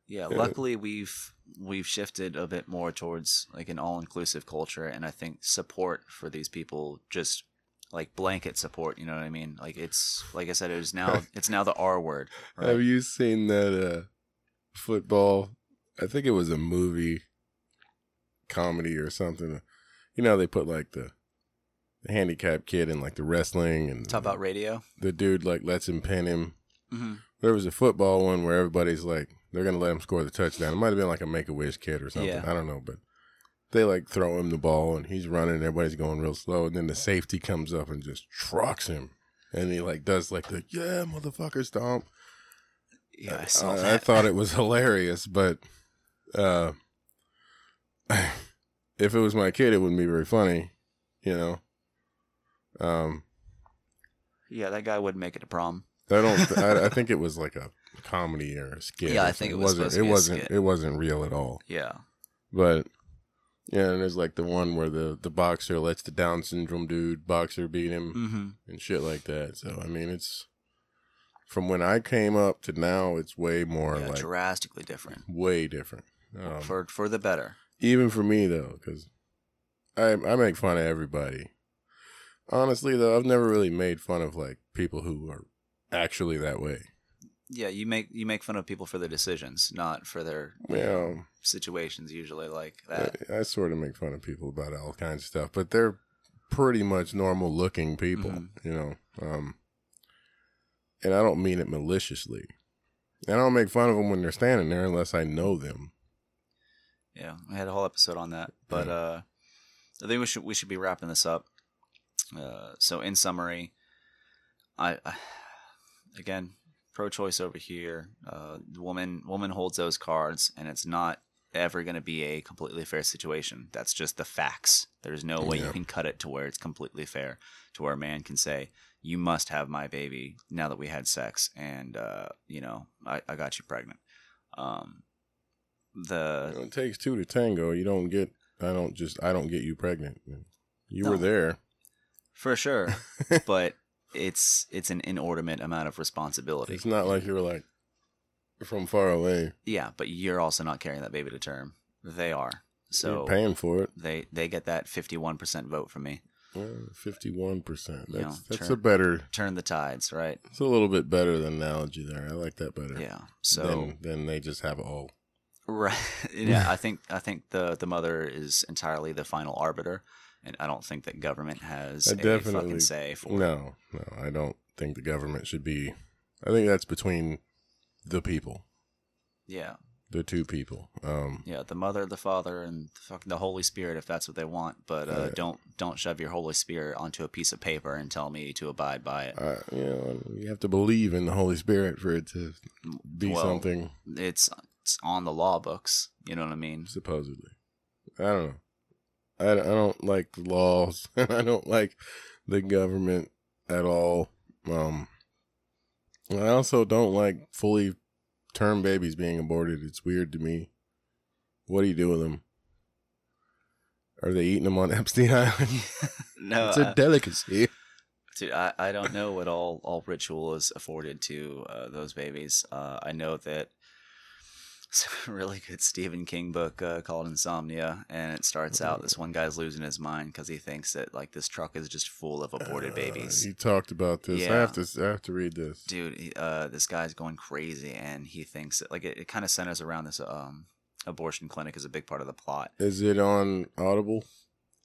Yeah,
Yeah.
luckily we've we've shifted a bit more towards like an all inclusive culture, and I think support for these people just like blanket support. You know what I mean? Like it's like I said, it is now it's now the R word. Right?
Have you seen that uh, football? I think it was a movie comedy or something. You know, they put like the the handicapped kid in like the wrestling and
Talk about radio.
the dude like lets him pin him.
hmm
There was a football one where everybody's like they're gonna let him score the touchdown. It might have been like a make a wish kid or something.
Yeah.
I don't know, but they like throw him the ball and he's running. and Everybody's going real slow, and then the safety comes up and just trucks him, and he like does like the yeah motherfucker stomp.
Yeah, I saw
I, I thought it was hilarious, but uh, if it was my kid, it wouldn't be very funny, you know. Um,
yeah, that guy wouldn't make it to prom.
I don't. I, I think it was like a comedy or a skit.
Yeah, I think it was
wasn't.
to
It wasn't. It wasn't real at all.
Yeah.
But yeah, and there's like the one where the the boxer lets the Down syndrome dude boxer beat him
hmm
and shit like that. So I mean, it's from when I came up to now, it's way more
Yeah,
like
drastically different.
way different. Um,
for for the better.
even for me though, because I I make fun of everybody. Honestly, though, I've never really made fun of like people who are actually that way.
Yeah, you make you make fun of people for their decisions, not for their
Yeah.
know, situations. Usually, like that.
I, I sort of make fun of people about all kinds of stuff, but they're pretty much normal looking people,
Mhm.
you know. Um, and I don't mean it maliciously. And I don't make fun of them when they're standing there unless I know them.
Yeah, I had a whole episode on that, but
Yeah.
uh, I think we should we should be wrapping this up. Uh, so in summary, I, I again pro-choice over here. Uh, the woman woman holds those cards, and it's not ever going to be a completely fair situation. That's just the facts. There's no way
Yeah.
you can cut it to where it's completely fair, to where a man can say, "You must have my baby now that we had sex," and uh, you know, I, I got you pregnant. Um, the
You know, it takes two to tango. You don't get. I don't just. I don't get you pregnant. You
No.
were there.
For sure, but it's it's an inordinate amount of responsibility.
It's not like you're like from far away.
Yeah, but you're also not carrying that baby to term. They are. So
You're paying for it.
they they get that 51% vote from me.
Fifty-one percent.
You know,
That's that's
turn-
a better.
Turn the tides, right?
It's a little bit better than analogy there. I like that better.
Yeah. So
then then they just have all.
right. yeah, I think I think the the mother is entirely the final arbiter and I don't think that government has
I
a fucking say for it.
No, no, I don't think the government should be. I think that's between the people,
Yeah.
the two people. Um,
Yeah, the mother, the father, and fucking the Holy Spirit, if that's what they want. But uh, don't don't shove your Holy Spirit onto a piece of paper and tell me to abide by it.
I, you know, you have to believe in the Holy Spirit for it to be
Well,
something.
It's it's on the law books. You know what I mean?
Supposedly, I don't know. I, I don't like the laws, and I don't like the government at all. Um, I also don't like fully term babies being aborted. It's weird to me. What do you do with them? Are they eating them on Epstein Island?
no,
it's a
I-
delicacy.
dude, I, I don't know what all all ritual is afforded to uh, those babies. Uh, I know that it's a really good Stephen King book uh, called Insomnia, and it starts out this one guy's losing his mind because he thinks that like this truck is just full of aborted babies.
He talked about this. I have to. I have to read this.
dude he- uh this guy's going crazy and he thinks that like it, it kind of centers around this um abortion clinic is a big part of the plot
Is it on Audible?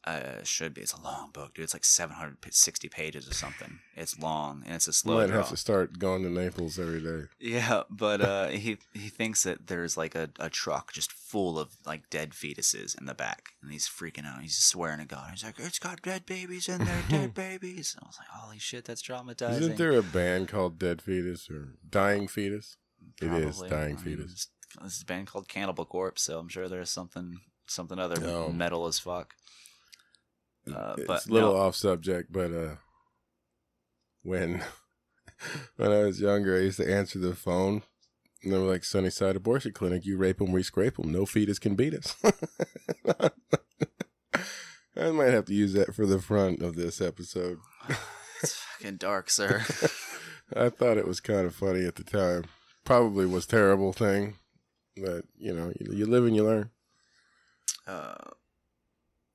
Uh should be it's a long book dude it's like 760 pages or something it's long and it's a
You
slow
might
draw.
have to start going to Naples every day.
yeah but uh he he thinks that there's like a, a truck just full of like dead fetuses in the back and he's freaking out he's swearing to god he's like it's got dead babies in there dead babies and i was like holy shit that's traumatizing
Isn't there a band called Dead Fetus or Dying Fetus? It is Dying
I
Fetus.
This this is a band called Cannibal Corpse, so I'm sure there's something something other
No.
metal as fuck. Uh,
it's
but
a little
no.
off subject, but uh, when when I was younger, I used to answer the phone. And they were like, Sunnyside Abortion Clinic, you rape them, we scrape them. No fetus can beat us. I might have to use that for the front of this episode.
It's fucking dark, sir.
I thought it was kind of funny at the time. Probably was terrible thing, but you know, you, you live and you learn.
uh,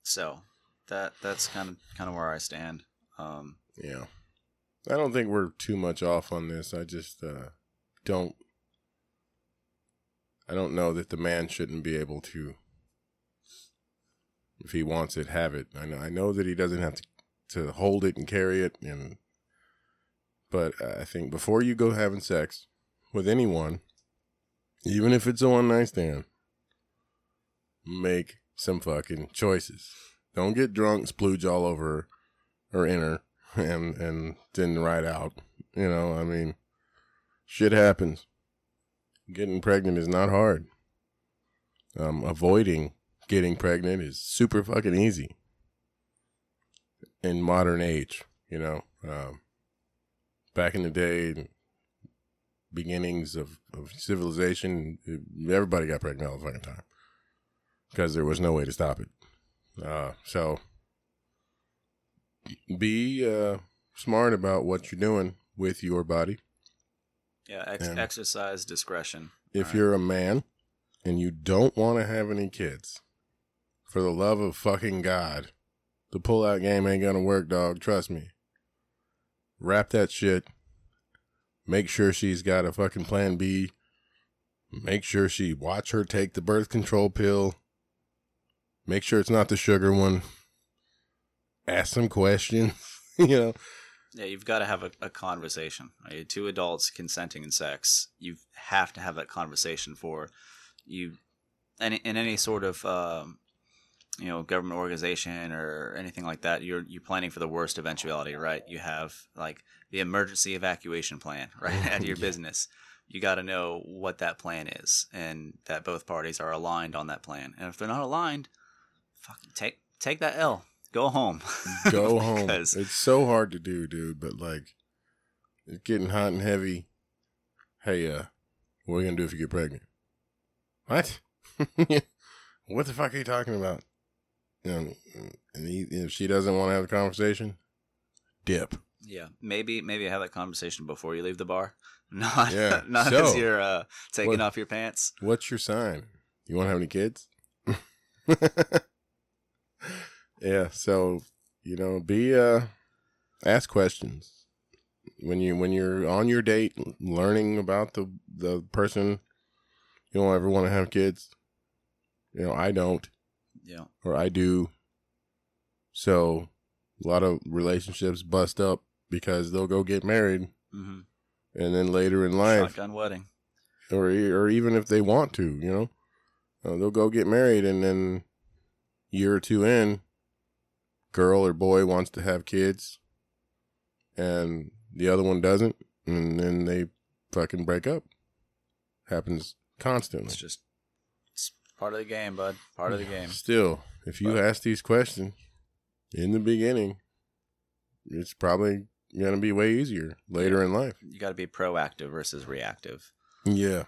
so that that's kind of kind of where I stand. Um,
Yeah. I don't think we're too much off on this. I just uh, don't. I don't know that the man shouldn't be able to If he wants it, have it. I know. I know that he doesn't have to to hold it and carry it, and but I think before you go having sex with anyone, even if it's a one night stand, make some fucking choices. Don't get drunk, splooge all over her or in her, and and then ride out. You know, I mean, shit happens. Getting pregnant is not hard. Um, avoiding getting pregnant is super fucking easy in modern age. You know, um, back in the day, beginnings of, of civilization, everybody got pregnant all the fucking time because there was no way to stop it. Uh, so be uh, smart about what you're doing with your body.
Yeah, ex- exercise discretion.
If
Right.
you're a man and you don't want to have any kids, for the love of fucking God, the pull-out game ain't gonna work, dog. Trust me. Wrap that shit. Make sure she's got a fucking plan B. Make sure she watch her take the birth control pill. Make sure it's not the sugar one. Ask some questions. you know,
Yeah, you've got to have a, a conversation. Right? Two adults consenting in sex. You have to have that conversation for you. Any in any sort of um, you know government organization or anything like that, you're you're planning for the worst eventuality, right? You have like the emergency evacuation plan, right, at your business. You got to know what that plan is, and that both parties are aligned on that plan. And if they're not aligned, fucking take take that L. Go home.
go home. It's so hard to do, dude. But like, it's getting hot and heavy. Hey, uh, what are you gonna do if you get pregnant? What? what the fuck are you talking about? Know, and he, if she doesn't want to have a conversation, dip.
Yeah, maybe maybe have that conversation before you leave the bar. Not
Yeah,
not
so-
as you're uh, taking
What-
off your pants.
What's your sign? You want to have any kids? Yeah. So you know, be uh, ask questions when you when you're on your date, learning about the the person. You don't ever want to have kids. You know, I don't,
Yeah,
or I do. So, a lot of relationships bust up because they'll go get married,
hmm
and then later in life,
shotgun wedding.
or or even if they want to, you know, uh, they'll go get married, and then year or two in, girl or boy wants to have kids, and the other one doesn't, and then they fucking break up. Happens constantly.
It's just it's part of the game, bud. Part of the game.
Still, if you
But-
ask these questions in the beginning, it's probably gonna be way easier later in life.
You got to be proactive versus reactive.
Yeah.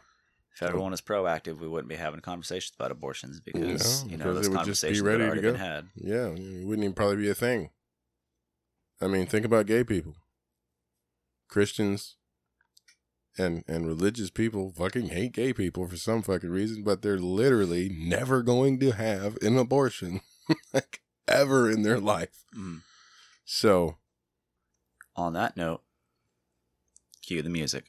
If everyone was proactive, we wouldn't be having conversations about abortions because
No,
you know
because
those
it would just be
conversations
ready
had
to
already been had.
Yeah, it wouldn't even probably be a thing. I mean, think about gay people. Christians and and religious people fucking hate gay people for some fucking reason, but they're literally never going to have an abortion like ever in their life.
Mhm.
So,
On that note, cue the music.